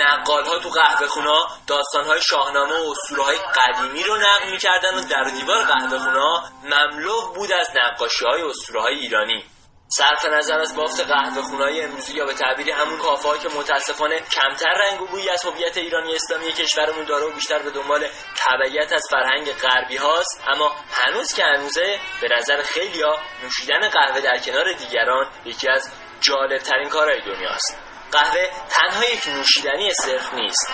نقال ها تو قهوه خونا داستان های شاهنامه و اسطوره های قدیمی رو نقل می‌کردن و در دیوار قهوه خونا مملو بود از نقاشی های اسطوره های ایرانی. صرف نظر از بافت قهوه خونهای امروزی یا به تعبیری همون کافه که متاسفانه کمتر رنگ و بویی از هویت ایرانی اسلامی کشورمون داره و بیشتر به دنبال تبعیت از فرهنگ غربی هاست اما هنوز که هنوزه به نظر خیلیا نوشیدن قهوه در کنار دیگران یکی از جالب ترین کارهای دنیاست قهوه تنها یک نوشیدنی صرف نیست.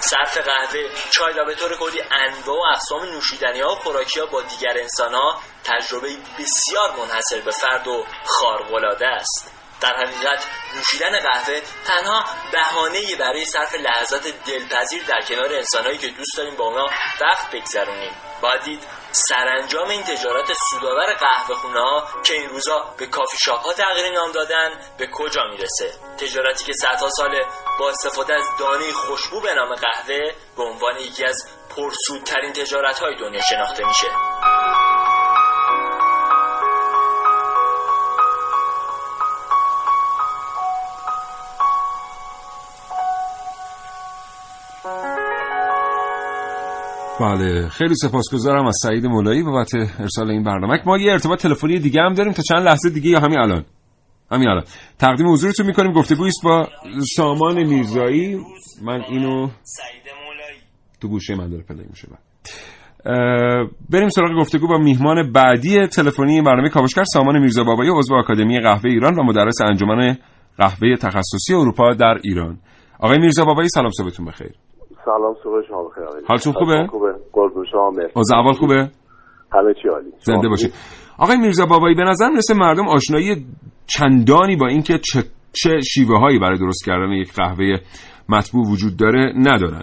صرف قهوه چای و به طور کلی انواع و اقسام نوشیدنی ها و خوراکی ها با دیگر انسان ها تجربه بسیار منحصر به فرد و خارق‌العاده است. در حقیقت نوشیدن قهوه تنها بهانه برای صرف لحظات دلپذیر در کنار انسانهایی که دوست داریم با اونا وقت بگذرونیم. باید دید سرانجام این تجارت سودآور قهوه خونه که این روزا به کافی شاپ ها تغییر نام دادن به کجا می‌رسه؟ تجارتی که صدها سال با استفاده از دانه خوشبو به نام قهوه به عنوان یکی از پرسودترین تجارت های دنیا شناخته میشه. بله خیلی سپاسگزارم از سعید مولایی بابت ارسال این برنامه. ما یه ارتباط تلفنی دیگه هم داریم تا چند لحظه دیگه یا همین الان؟ همین الان. تقدیم حضورتون می‌کنیم. گفتگویی است با سامان میرزایی. من اینو تو گوشه من داره پلی میشه. بریم سراغ گفتگو با میهمان بعدی تلفنی برنامه کاوشگر سامان میرزا بابایی عضو آکادمی قهوه ایران و مدرس انجمن قهوه تخصصی اروپا در ایران. آقای میرزا بابایی سلام صبحتون بخیر. سلام صبح شما بخیر حالتون خوبه؟ خوبه؟ قربون شما از اول خوبه؟ همه چی عالی. زنده باشید آقای میرزا بابایی به نظر می‌رسه مردم آشنایی چندانی با اینکه چه, چه شیوه هایی برای درست کردن یک قهوه مطبوع وجود داره ندارن.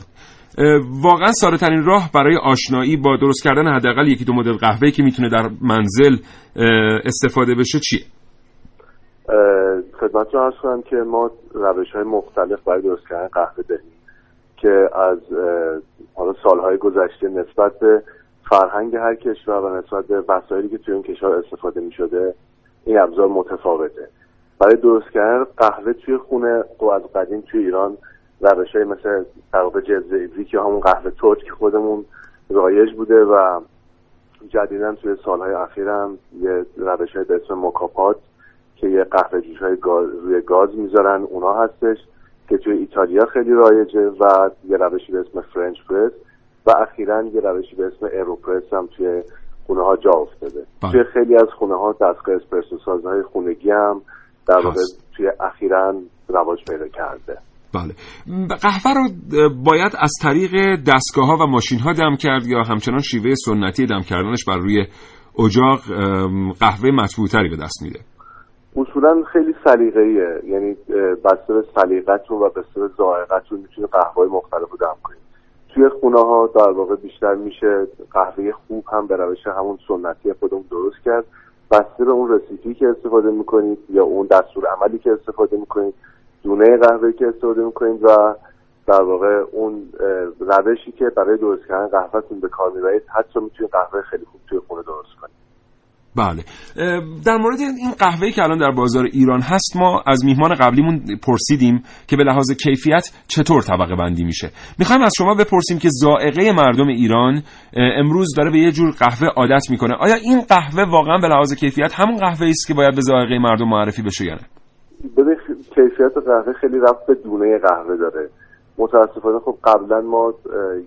واقعا ساده ترین راه برای آشنایی با درست کردن حداقل یکی دو مدل قهوه که می‌تونه در منزل استفاده بشه چیه؟ عرض کنم که ما روش های مختلف برای درست کردن قهوه داریم. که از حالا سالهای گذشته نسبت به فرهنگ هر کشور و نسبت به وسایلی که توی اون کشور استفاده می شده این ابزار متفاوته. برای درست کردن قهوه توی خونه و از قدیم توی ایران روش های مثل واقع جزه که همون قهوه ترک خودمون رایج بوده و جدیدا توی سالهای اخیر هم یه روش های به اسم مکاپات که یه قهوه جوش های گاز روی گاز می‌ذارن اونا هستش. که توی ایتالیا خیلی رایجه و یه روشی به اسم فرنچ پرس و اخیرا یه روشی به اسم ایروپرس هم توی خونه ها جا افتاده. بله. توی خیلی از خونه ها دستگاه اسپرسو سازهای خونگی هم در واقع توی اخیرا رواج پیدا کرده. بله. قهوه رو باید از طریق دستگاه ها و ماشین ها دم کرد یا همچنان شیوه سنتی دم کردنش بر روی اجاق قهوه مطبوعتری به دست میده؟ اصولا خیلی سلیقه‌ایه. یعنی بسته به سلیقتون و بسته به ذائقتون می‌تونه قهوه مختلف رو دم کنید توی خونه ها در واقع بیشتر میشه قهوه خوب هم به روش همون سنتی خودمون درست کرد. بسته به اون رسیپی که استفاده می‌کنید یا اون دستور عملی که استفاده می‌کنید دونه قهوه که استفاده می‌کنید و در واقع اون روشی که برای درست کردن قهوهتون به کار می‌برید حتی می‌تونید قهوه خیلی خوب توی خونه درست کنید. بله. در مورد این قهوه‌ای که الان در بازار ایران هست ما از میهمان قبلیمون پرسیدیم که به لحاظ کیفیت چطور طبقه بندی میشه. می‌خوایم از شما بپرسیم که ذائقه مردم ایران امروز داره به یه جور قهوه عادت می‌کنه. آیا این قهوه واقعا به لحاظ کیفیت همون قهوه است که باید به ذائقه مردم معرفی بشه یا نه؟ کیفیت قهوه خیلی رفت به دونه قهوه داره. متاسفانه خب قبلا ما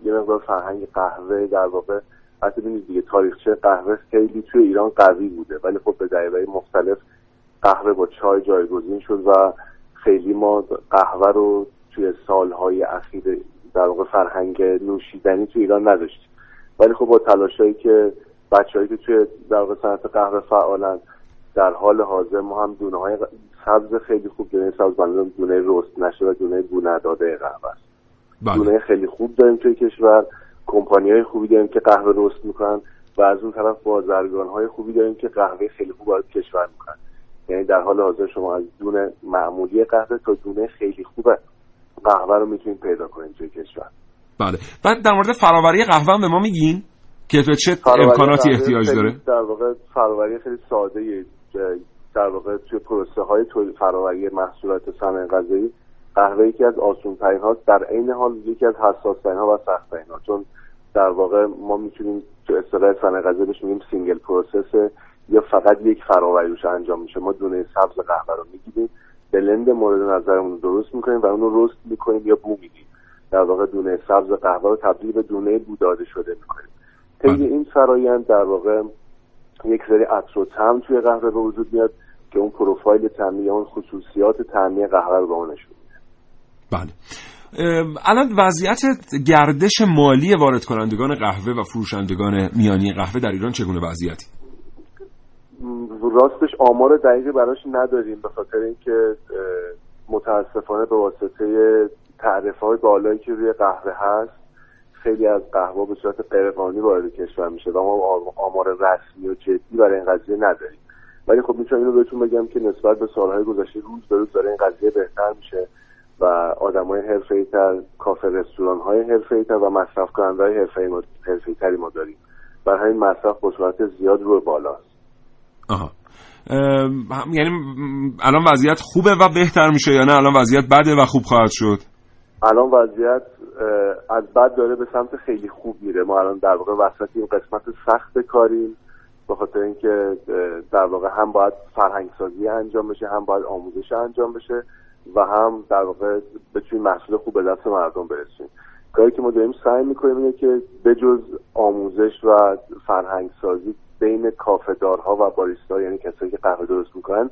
یه مقدار فرهنگ قهوه در واقع حتی ببینید دیگه تاریخچه قهوه خیلی توی ایران قوی بوده. ولی خب به دلایل مختلف قهوه با چای جایگزین شد و خیلی ما قهوه رو توی سالهای اخیر در واقع فرهنگ نوشیدنی توی ایران نداشتیم. ولی خب با تلاشایی که بچههایی که توی در واقع صنعت قهوه فعالن در حال حاضر ما هم دونه های سبز خیلی خوب دونه سبز دونه رست نشه و دونه بو نداده قهوه است. بله. دونه خیلی خوب داریم توی کشور. کمپانی های خوبی داریم که قهوه درست می‌کنن و از اون طرف بازرگان های خوبی داریم که قهوه خیلی خوب وارد کشور می‌کنن. یعنی در حال حاضر شما از دونه معمولی قهوه تا دونه خیلی خوب قهوه رو می‌تونید پیدا کنید توی کشور. بله. بعد در مورد فراوری قهوه هم به ما میگین که به چه امکاناتی احتیاج داره؟ در واقع فراوری خیلی ساده در واقع توی پروسه های فراوری محصولات صنایع غذایی قهوه یکی از آسون ترین هاست. در عین حال یکی از حساس ترین ها و سخت ترین ها. چون در واقع ما می‌تونیم تو اصطلاح صنایع غذایی بهش میگیم single process یا فقط یک فراوری روش انجام میشه. ما دونه سبز قهوه رو می‌گیریم blend مورد نظرمون رو درست می‌کنیم و اون رو roast می‌کنیم یا بو میدیم در واقع دونه سبز قهوه رو تبدیل به دونه بوداده شده می‌کنیم. طی این فرایند در واقع یک سری عطر و توی قهوه به وجود میاد که اون پروفایل طعمی یا اون خصوصیات طعمی قهوه رو به ما نشون بله. الان وضعیت گردش مالی وارد کنندگان قهوه و فروشندگان میانی قهوه در ایران چگونه وضعیتی؟ راستش آمار دقیقی براش نداریم به خاطر اینکه متاسفانه به واسطه تعرفه های بالایی که روی قهوه هست خیلی از قهوه به صورت غیرقانونی وارد کشور میشه و ما آمار رسمی و جدی برای این قضیه نداریم. ولی خب می‌تونم اینو بهتون بگم که نسبت به سالهای گذشته روز به روز داره این قضیه بهتر میشه. و آدمای حرفه‌ای تر کافه رستوران های حرفه‌ای تر و مصرف کننده های حرفه‌ای تری ما داریم. برای همین مصرف به صورت زیاد رو بالاست. آها. یعنی الان وضعیت خوبه و بهتر میشه یا نه؟ الان وضعیت بده و خوب خواهد شد؟ الان وضعیت از بد داره به سمت خیلی خوب میره. ما الان در واقع وسط این قسمت سخت کاریم به خاطر اینکه در واقع هم باید فرهنگ سازی انجام بشه هم باید آموزش انجام بشه. و هم در واقع بتونیم محصول خوب به دست مردم برسیم کاری که ما داریم سعی می‌کنیم اینه که بجز آموزش و فرهنگ سازی بین کافهدارها و باریستا یعنی کسایی که قهوه درست می‌کنن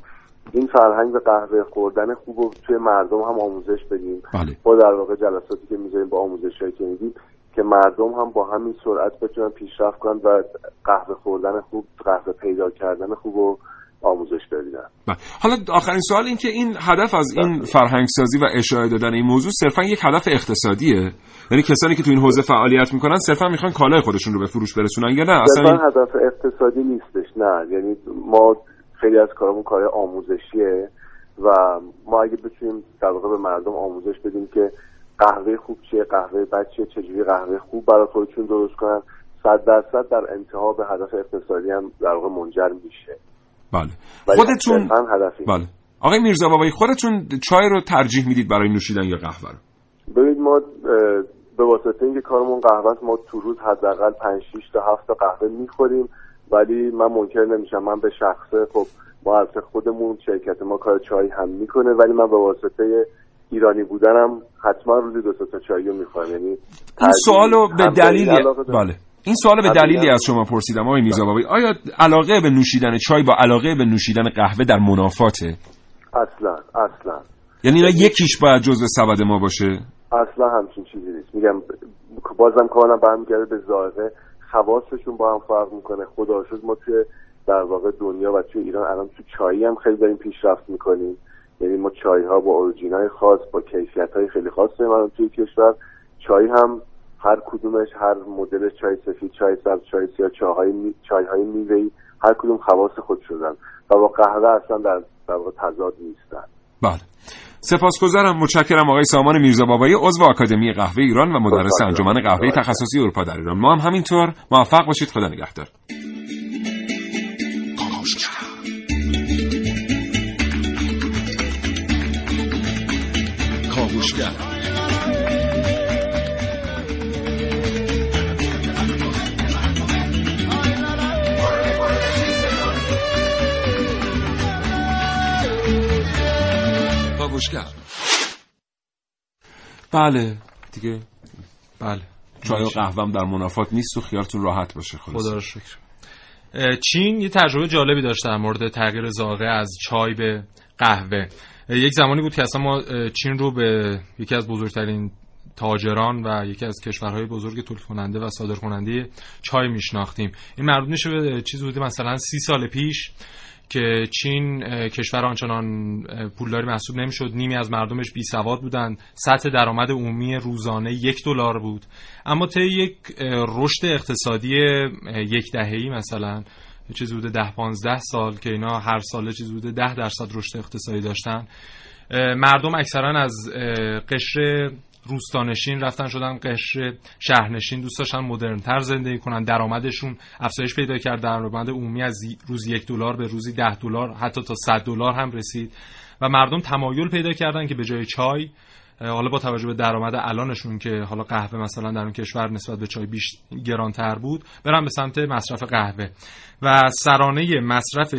این فرهنگ و قهوه خوردن خوب و توی مردم هم آموزش بدیم بله. با در واقع جلساتی که می‌ذاریم با آموزش هایی که میدیم که مردم هم با همین سرعت بتونن پیشرفت کنن و قهوه خوردن خوب قهوه پیدا کردن خوب و آموزش ببینن بله. حالا آخرین سوال این که این هدف از این بله. فرهنگ سازی و اشاره دادن این موضوع صرفا یک هدف اقتصادیه. یعنی کسانی که تو این حوزه فعالیت می‌کنن صرفا می‌خوان کالای خودشون رو به فروش برسونن یا نه؟ اصلا این... هدف اقتصادی نیستش. نه. یعنی ما خیلی از کارمون کار آموزشیه و ما اگه بتونیم در واقع به مردم آموزش بدیم که قهوه خوب چیه قهوه بد چیه چجوری قهوه خوب برای خودشون درست کنن صد درصد در انتها به هدف اقتصادی هم در واقع منجر میشه. بله. خودتون بله. آقای میرزا بابایی خودتون چای رو ترجیح می‌دید برای نوشیدن یا قهوه رو؟ ببینید ما به واسطه اینکه کارمون قهوه ما تو روز حداقل 5 6 تا 7 تا قهوه می‌خوریم. ولی من منکر نمیشم. من به شخصه خب ما از خودمون شرکت ما کار چای هم می‌کنه. ولی من به واسطه ایرانی بودنم حتما روزی دو تا چای رو می‌خورم یعنی این سوالو به دلیل بله. این سوال به دلیلی از شما پرسیدم آقای میرزا بابایی. آیا علاقه به نوشیدن چای با علاقه به نوشیدن قهوه در منافاته؟ اصلا اصلا. یعنی اینا یکیش باید جزء سبد ما باشه؟ اصلا همچین چیزی نیست. میگم بازم کارم برمیگرده به ظاهره خواستشون با هم فرق می‌کنه. خدا شد ما توی در واقع دنیا و توی ایران الان تو چایی هم خیلی داریم پیشرفت می‌کنیم. یعنی ما چای ها با اورجین های خاص با کیفیت های خیلی خاص داریم الان توی کشور. چای هم هر کدومش هر مدل چای سفید چای سبز چای سیاه چای می... چای های میوه‌ای هر کدوم خواص خود شدن و با قهوه اصلا در در تضاد نیستن. بله. سپاسگزارم. متشکرم آقای سامان میرزا بابایی عضو آکادمی قهوه ایران و مدرس انجمن قهوه تخصصی اروپا در ایران. ما هم همینطور. موفق باشید. خدا نگهدار. بله. دیگه بله. چای و قهوهم در منافات نیست و خیارتون راحت باشه. خدا رو شکر. چین یه تجربه جالبی داشت در مورد تغییر زاغه از چای به قهوه. یک زمانی بود که اصلا ما چین رو به یکی از بزرگترین تاجران و یکی از کشورهای بزرگ تولید کننده و صادر کننده چای میشناختیم. این مربوط میشه به چیز بوده مثلا سی سال پیش. که چین کشور آنچنان پولداری محسوب نمی‌شد. نیمی از مردمش بی سواد بودند سطح درآمد عمومی روزانه یک دلار بود. اما طی یک رشد اقتصادی یک دهه‌ای مثلا چیزی بوده ده 15 سال که اینا هر ساله چیزی بوده ده درصد رشد اقتصادی داشتن مردم اکثرا از قشر روستانشین رفتن شدن قشر شهرنشین دوست داشتن مدرنتر زندگی کنن. درآمدشون افزایش پیدا کرد. درآمد عمومی از روز یک دلار به روزی ده دلار حتی تا 100 دلار هم رسید. و مردم تمایل پیدا کردن که به جای چای حالا با توجه به درآمد الانشون که حالا قهوه مثلا در اون کشور نسبت به چای بیش گرانتر بود برن به سمت مصرف قهوه. و سرانه مصرف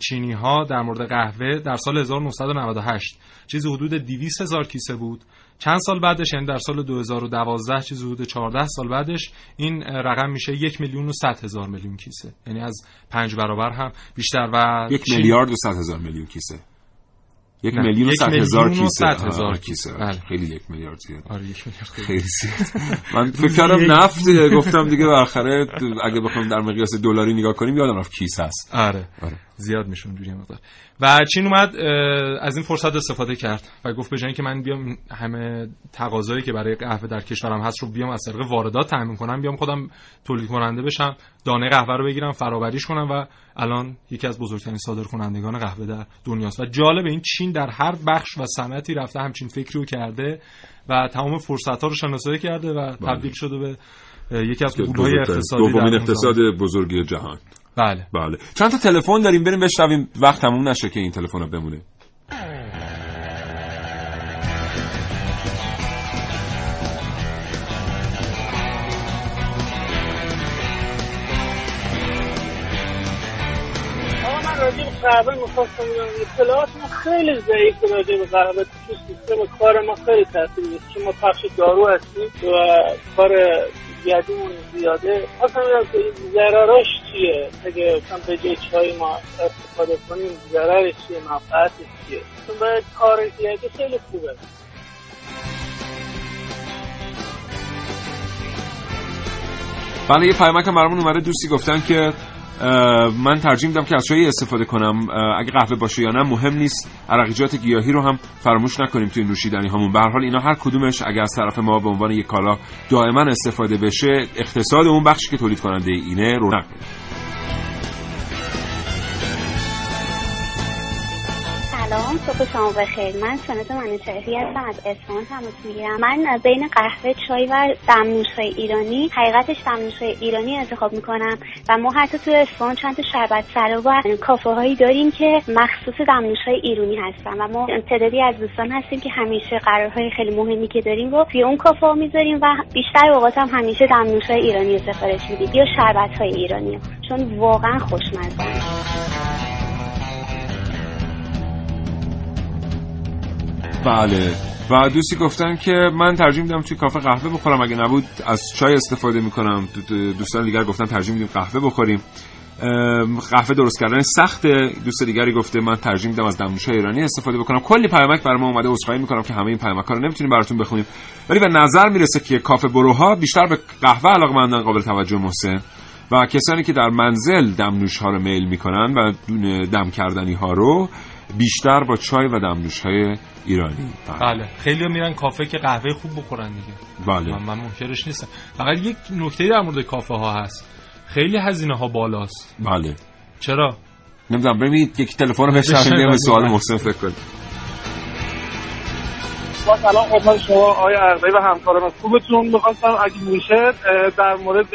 چینی ها در مورد قهوه در سال 1998 چیزی حدود 200 هزار کیسه بود. چند سال بعدش یعنی در سال 2012 چیزی حدود 14 سال بعدش این رقم میشه یک میلیون و 100 هزار میلیون کیسه. یعنی از پنج برابر هم بیشتر و یک میلیارد و 100 هزار میلیون کیسه. یک میلیون و صد هزار کیسه. هزار کیسه. بله. خیلی یک میلیارد زیاد آره یک میلیارد خیلی. زیاد. من فکر کردم نفت گفتم دیگه بالاخره اگه بخوام در مقیاس دلاری نگاه کنیم یادم رفت کیسه است آره, آره. زیاد میشه اونجوری مقدار. و چین اومد از این فرصت استفاده کرد و گفت به اینکه من بیام همه تقاضایی که برای قهوه در کشورم هست رو بیام از طریق واردات تامین کنم بیام خودم تولید کننده بشم. دانه قهوه رو بگیرم فرآوریش کنم و الان یکی از بزرگترین صادرکنندگان قهوه در دنیاست. و جالب این چین در هر بخش و صنعتی رفته همچین فکری رو کرده و تمام فرصت ها رو شناسایی کرده و بله. تبدیل شده به یکی از قولهای اقتصادی دومین اقتصاد بزرگی جهان. بله. بله. چند تا تلفن داریم بریم بشنویم. وقت تموم نشه که این تلفن بمونه قهوه می‌خواستم اطلاعات ما خیلی ضعیف راجع به قهوه تو سیستم کار ما خیلی تاثیر چون ما پخش دارو هستیم و کار گدون زیاده. اصلا ضرراش چیه؟ اگه مثلا به جای چای ما استفاده کنیم ضررش چیه؟ منفعتش چیه؟ چون باید کار زیاده خیلی خوبه. بله یه پیامک هم برامون اومده. دوستی گفتن که من ترجیح میدم که از چای استفاده کنم. اگه قهوه باشه یا نه مهم نیست. عرقیجات گیاهی رو هم فراموش نکنیم توی نوشیدنی هامون. به حال اینا هر کدومش اگه از طرف ما به عنوان یک کالا دائما استفاده بشه اقتصاد اون بخشی که تولید کننده اینه رونق سلام صبح شما بخیر من سنت منوچهری هستم از اصفهان تماس می‌گیرم. من بین قهوه چای و دمنوش های ایرانی حقیقتش دمنوش های ایرانی انتخاب می‌کنم و ما حتی تو اصفهان چند تا شربت سرا و کافه هایی داریم که مخصوص دمنوش های ایرانی هستن و ما تعدادی از دوستان هستیم که همیشه قرارهای خیلی مهمی که داریم رو توی اون کافه ها می‌ذاریم و بیشتر اوقات هم همیشه دمنوش های ایرانی سفارش میدیم یا شربت های ایرانی. چون واقعا خوشمزه بله. و دوستی گفتن که من ترجیح میدم توی کافه قهوه بخورم. اگه نبود از چای استفاده می‌کنم. دوستان دیگر گفتن ترجیح میدیم قهوه بخوریم. قهوه درست کردن سخت دوست دیگری گفته من ترجیح میدم از دمنوشای ایرانی استفاده بکنم. کلی پیامک برام اومده. عذرخواهی می‌کنم که همه این پیامک ها رو نمی‌تونیم براتون بخونیم. ولی به نظر می‌رسه که کافه بروها بیشتر به قهوه علاقمندن قابل توجه محسن. و کسانی که در منزل دمنوش ها رو میل می‌کنن و دم کردنی ها رو بیشتر با چای و دمنوش های ایرانی بله. خیلی میرن کافه که قهوه خوب بخورن دیگه. بله. من, من منکرش نیستم. فقط یک نکته در مورد کافه ها هست. خیلی هزینه ها بالاست. بله. چرا؟ نمی‌دونم بریم یک تلفون رو بشنویم سوال محسن فکر کنیم. با سلام خدمت شما آقای عرضی و همکاران خوبتون. می‌خواستم اگه میشه در مورد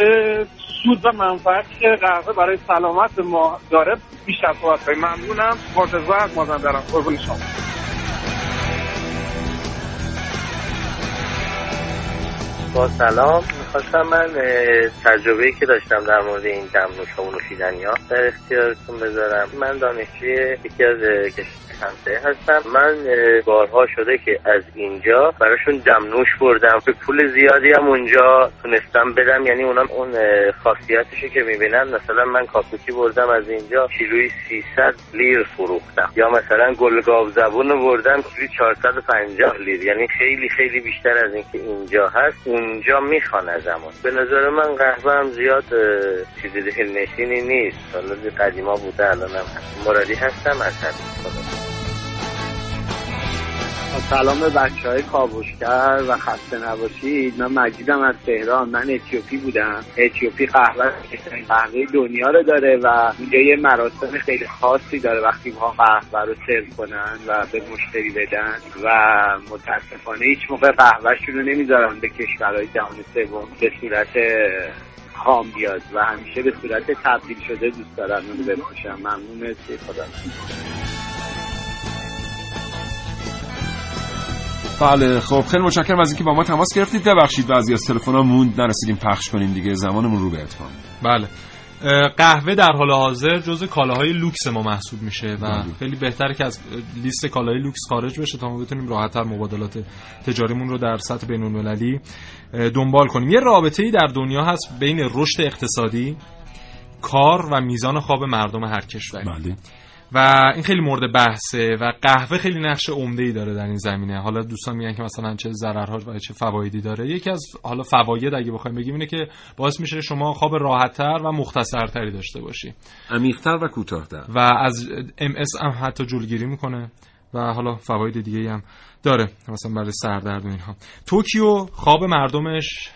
سود و منفعتی که قهوه برای سلامت ما داره بیشتر صحبت کنیم. ممنونم. مرتضی از مازندران. قربون شما. با سلام. می‌خواستم من تجربه که داشتم در مورد این دمنوش و نوشیدنی ها در اختیارتون بذارم. من دانشجوی یکی از همسایه هستم. من بارها شده که از اینجا براشون دمنوش بردم. به پول زیادی هم اونجا تونستم بدم. یعنی اونم اون خاصیتشو که می‌بینن مثلا من کاپوچی بردم از اینجا کیلوی 300 لیر فروختم. یا مثلا گلگاو زبون بردم کیلوی 450 لیر. یعنی خیلی خیلی بیشتر از اینکه اینجا هست اونجا می‌خوان از زمان به نظر من قهوه هم زیاد چیز دلنشینی نیست. حالا قدیما بوده الان هم هست. مرادی هستم از خدا سلام به بچه های کابوشگر و خسته نباشید. من مجیدم از تهران. من اتیوپی بودم. اتیوپی قهوه قهوه دنیا رو داره و اینجا یه مراسم خیلی خاصی داره وقتی ما قهوه رو سرو کنن و به مشتری بدن و متاسفانه هیچ موقع قهوهشون رو نمی‌ذارن به کشورهای جهان سوم به صورت خام بیاد و همیشه به صورت تبدیل شده دوست دارن اونو بفروشن ممنون. خدا بله خب خیلی متشکرم از اینکه با ما تماس گرفتید. ببخشید بعضی از تلفن‌ها موند نرسیدیم پخش کنیم دیگه زمانمون رو به اتمام بله. قهوه در حال حاضر جز کالاهای لوکس ما محسوب میشه و بله. خیلی بهتره که از لیست کالاهای لوکس خارج بشه تا ما بتونیم راحتتر مبادلات تجاریمون رو در سطح بین‌المللی دنبال کنیم. یه رابطه ای در دنیا هست بین رشد اقتصادی کار و میزان خواب مردم هر کشوری بله. و این خیلی مورد بحثه و قهوه خیلی نقش عمده ای داره در این زمینه. حالا دوستان میگن که مثلا چه ضررها و چه فوایدی داره. یکی از حالا فواید اگه بخوایم بگیم اینه که باعث میشه شما خواب راحتتر و مختصرتری داشته باشی. عمیق‌تر و کوتاه‌تر. و از ام اس هم حتی جلوگیری می‌کنه و حالا فواید دیگه هم داره. مثلا برای سردرد و اینها. توکیو خواب مردمش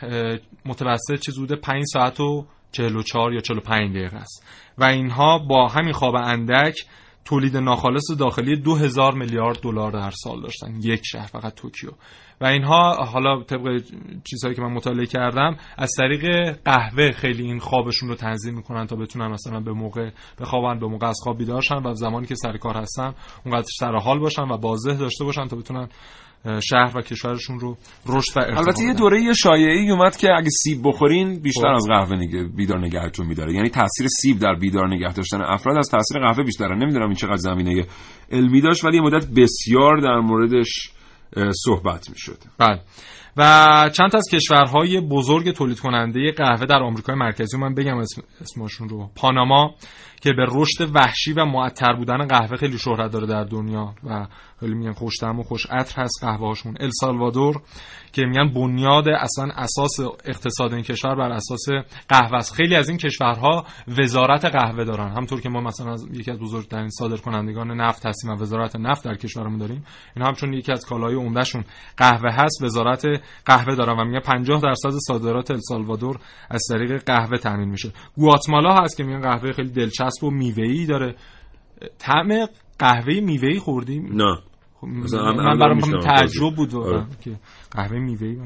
متوسط چیز بوده 5 ساعت و 44 یا 45 دقیقه است. و اینها با همین خواب اندک تولید ناخالص داخلی 2000 میلیارد دلار در سال داشتن. یک شهر فقط توکیو. و اینها حالا طبق چیزهایی که من مطالعه کردم از طریق قهوه خیلی این خوابشون رو تنظیم می‌کنن تا بتونن مثلا به موقع بخوابن به موقع از خواب بیدار شن و زمانی که سر کار هستن اونقدر سر حال باشن و بازده داشته باشن تا بتونن شهر و کشورشون رو رشد و البته یه دوره شایعی اومد که اگه سیب بخورین بیشتر خب. از قهوه نگه بیدار نگهتون میداره. یعنی تاثیر سیب در بیدار نگه داشتن افراد از تاثیر قهوه بیشتره. نمی‌دونم این چقدر زمینه علمی داشت ولی یه مدت بسیار در موردش صحبت می‌شد. بله. و چند از کشورهای بزرگ تولید کننده قهوه در آمریکای مرکزی من بگم اسم اسمشون رو پاناما که به رشد وحشی و معطر بودن قهوه خیلی شهرت داره در دنیا و خیلی میگن خوش و خوش عطر هست قهوهاشون السالوادور که میگن بنیاد اصلا اساس اقتصاد این کشور بر اساس قهوه است. خیلی از این کشورها وزارت قهوه دارن. همطور که ما مثلا از یکی از بزرگترین صادر کنندگان نفت هستیم و وزارت نفت در کشورمون داریم این همچون یکی از کالای عمدهشون قهوه هست وزارت قهوه دارن و میگن 50 درصد صادرات السالوادور از طریق قهوه تامین میشه. گواتمالا هست که میگن قهوه خیلی دلچسب و میوه‌ای داره. طعم قهوه میوه‌ای خوردیم. نه. خب من برام تعجب بود آره. که قهوه میوه‌ای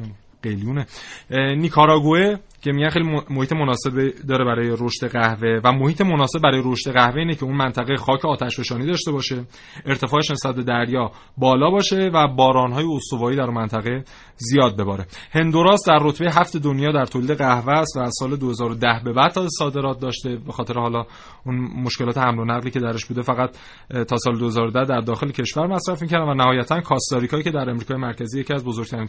قلیونه. نیکاراگوه که میگن خیلی محیط مناسب داره برای رشد قهوه و محیط مناسب برای رشد قهوه اینه که اون منطقه خاک آتش فشانی داشته باشه ارتفاعش نسبت به دریا بالا باشه و بارانهای استوایی در منطقه زیاد بباره. هندوراس در رتبه هفت دنیا در تولید قهوه است و از سال 2010 به بعد تا صادرات داشته به خاطر حالا اون مشکلات حمل و نقلی که درش بوده فقط تا سال 2010 در داخل کشور مصرف می‌کردن و نهایتا کاستاریکا که در امریکای مرکزی یکی از بزرگترین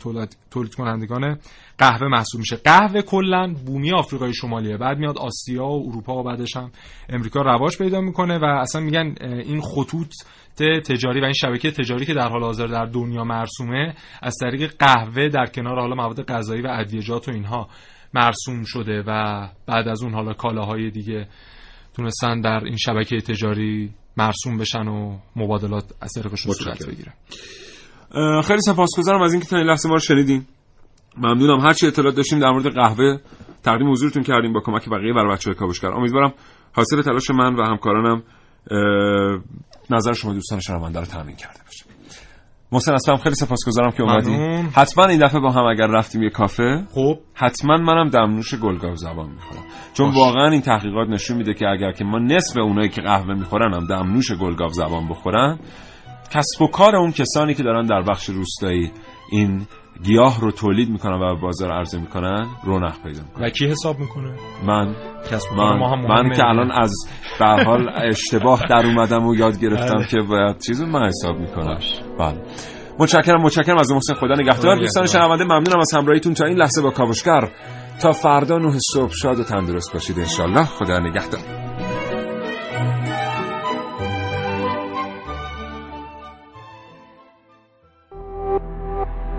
تولید کنندگان قهوه محسوب میشه. قهوه کلا بومی آفریقای شمالیه. بعد میاد آسیا و اروپا و بعدش هم امریکا رواج پیدا می‌کنه و اصلا میگن این خطوط تجاری و این شبکه تجاری که در حال حاضر در دنیا مرسومه از طریق قهوه در کنار حالا مواد غذایی و ادویجات و اینها مرسوم شده و بعد از اون حالا کالاهای دیگه تونستن در این شبکه تجاری مرسوم بشن و مبادلات از طریقشون صورت بگیره خیلی سپاسگزارم از اینکه تا این لحظه ما رو شنیدین. ممنونم. هر چی اطلاعات داشتیم در مورد قهوه تقدیم حضورتون کردیم با کمک بقیه برای بچه‌های کاوشگر امیدوارم حاصل تلاش من و همکارانم نظر شما دوستان شنونده رو تامین کرده باشه. محسن اسلام خیلی سپاسگزارم که اومدی. حتما این دفعه با هم اگر رفتیم یه کافه خب. حتما منم دمنوش گلگاو زبان می‌خورم. چون باش. واقعا این تحقیقات نشون میده که اگر که ما نصف اونایی که قهوه می‌خورن هم دمنوش گلگاو زبان بخورن کسب و کار اون کسانی که دارن در بخش روستایی این گیاه رو تولید می‌کنن و بازار عرضه می‌کنن رونق پیدا می‌کنن. و کی حساب می‌کنه؟ من. من, ما هم من که الان از به حال اشتباه در اومدم و یاد گرفتم بله. که باید چیزو من حساب می‌کنم. بله. متشکرم متشکرم از محسن خدا. نگهدار دوستان شنونده ممنونم از همراهیتون تا این لحظه با کاوشگر. تا فردا نه صبح شاد و تندرست باشید انشالله خدا نگهدار.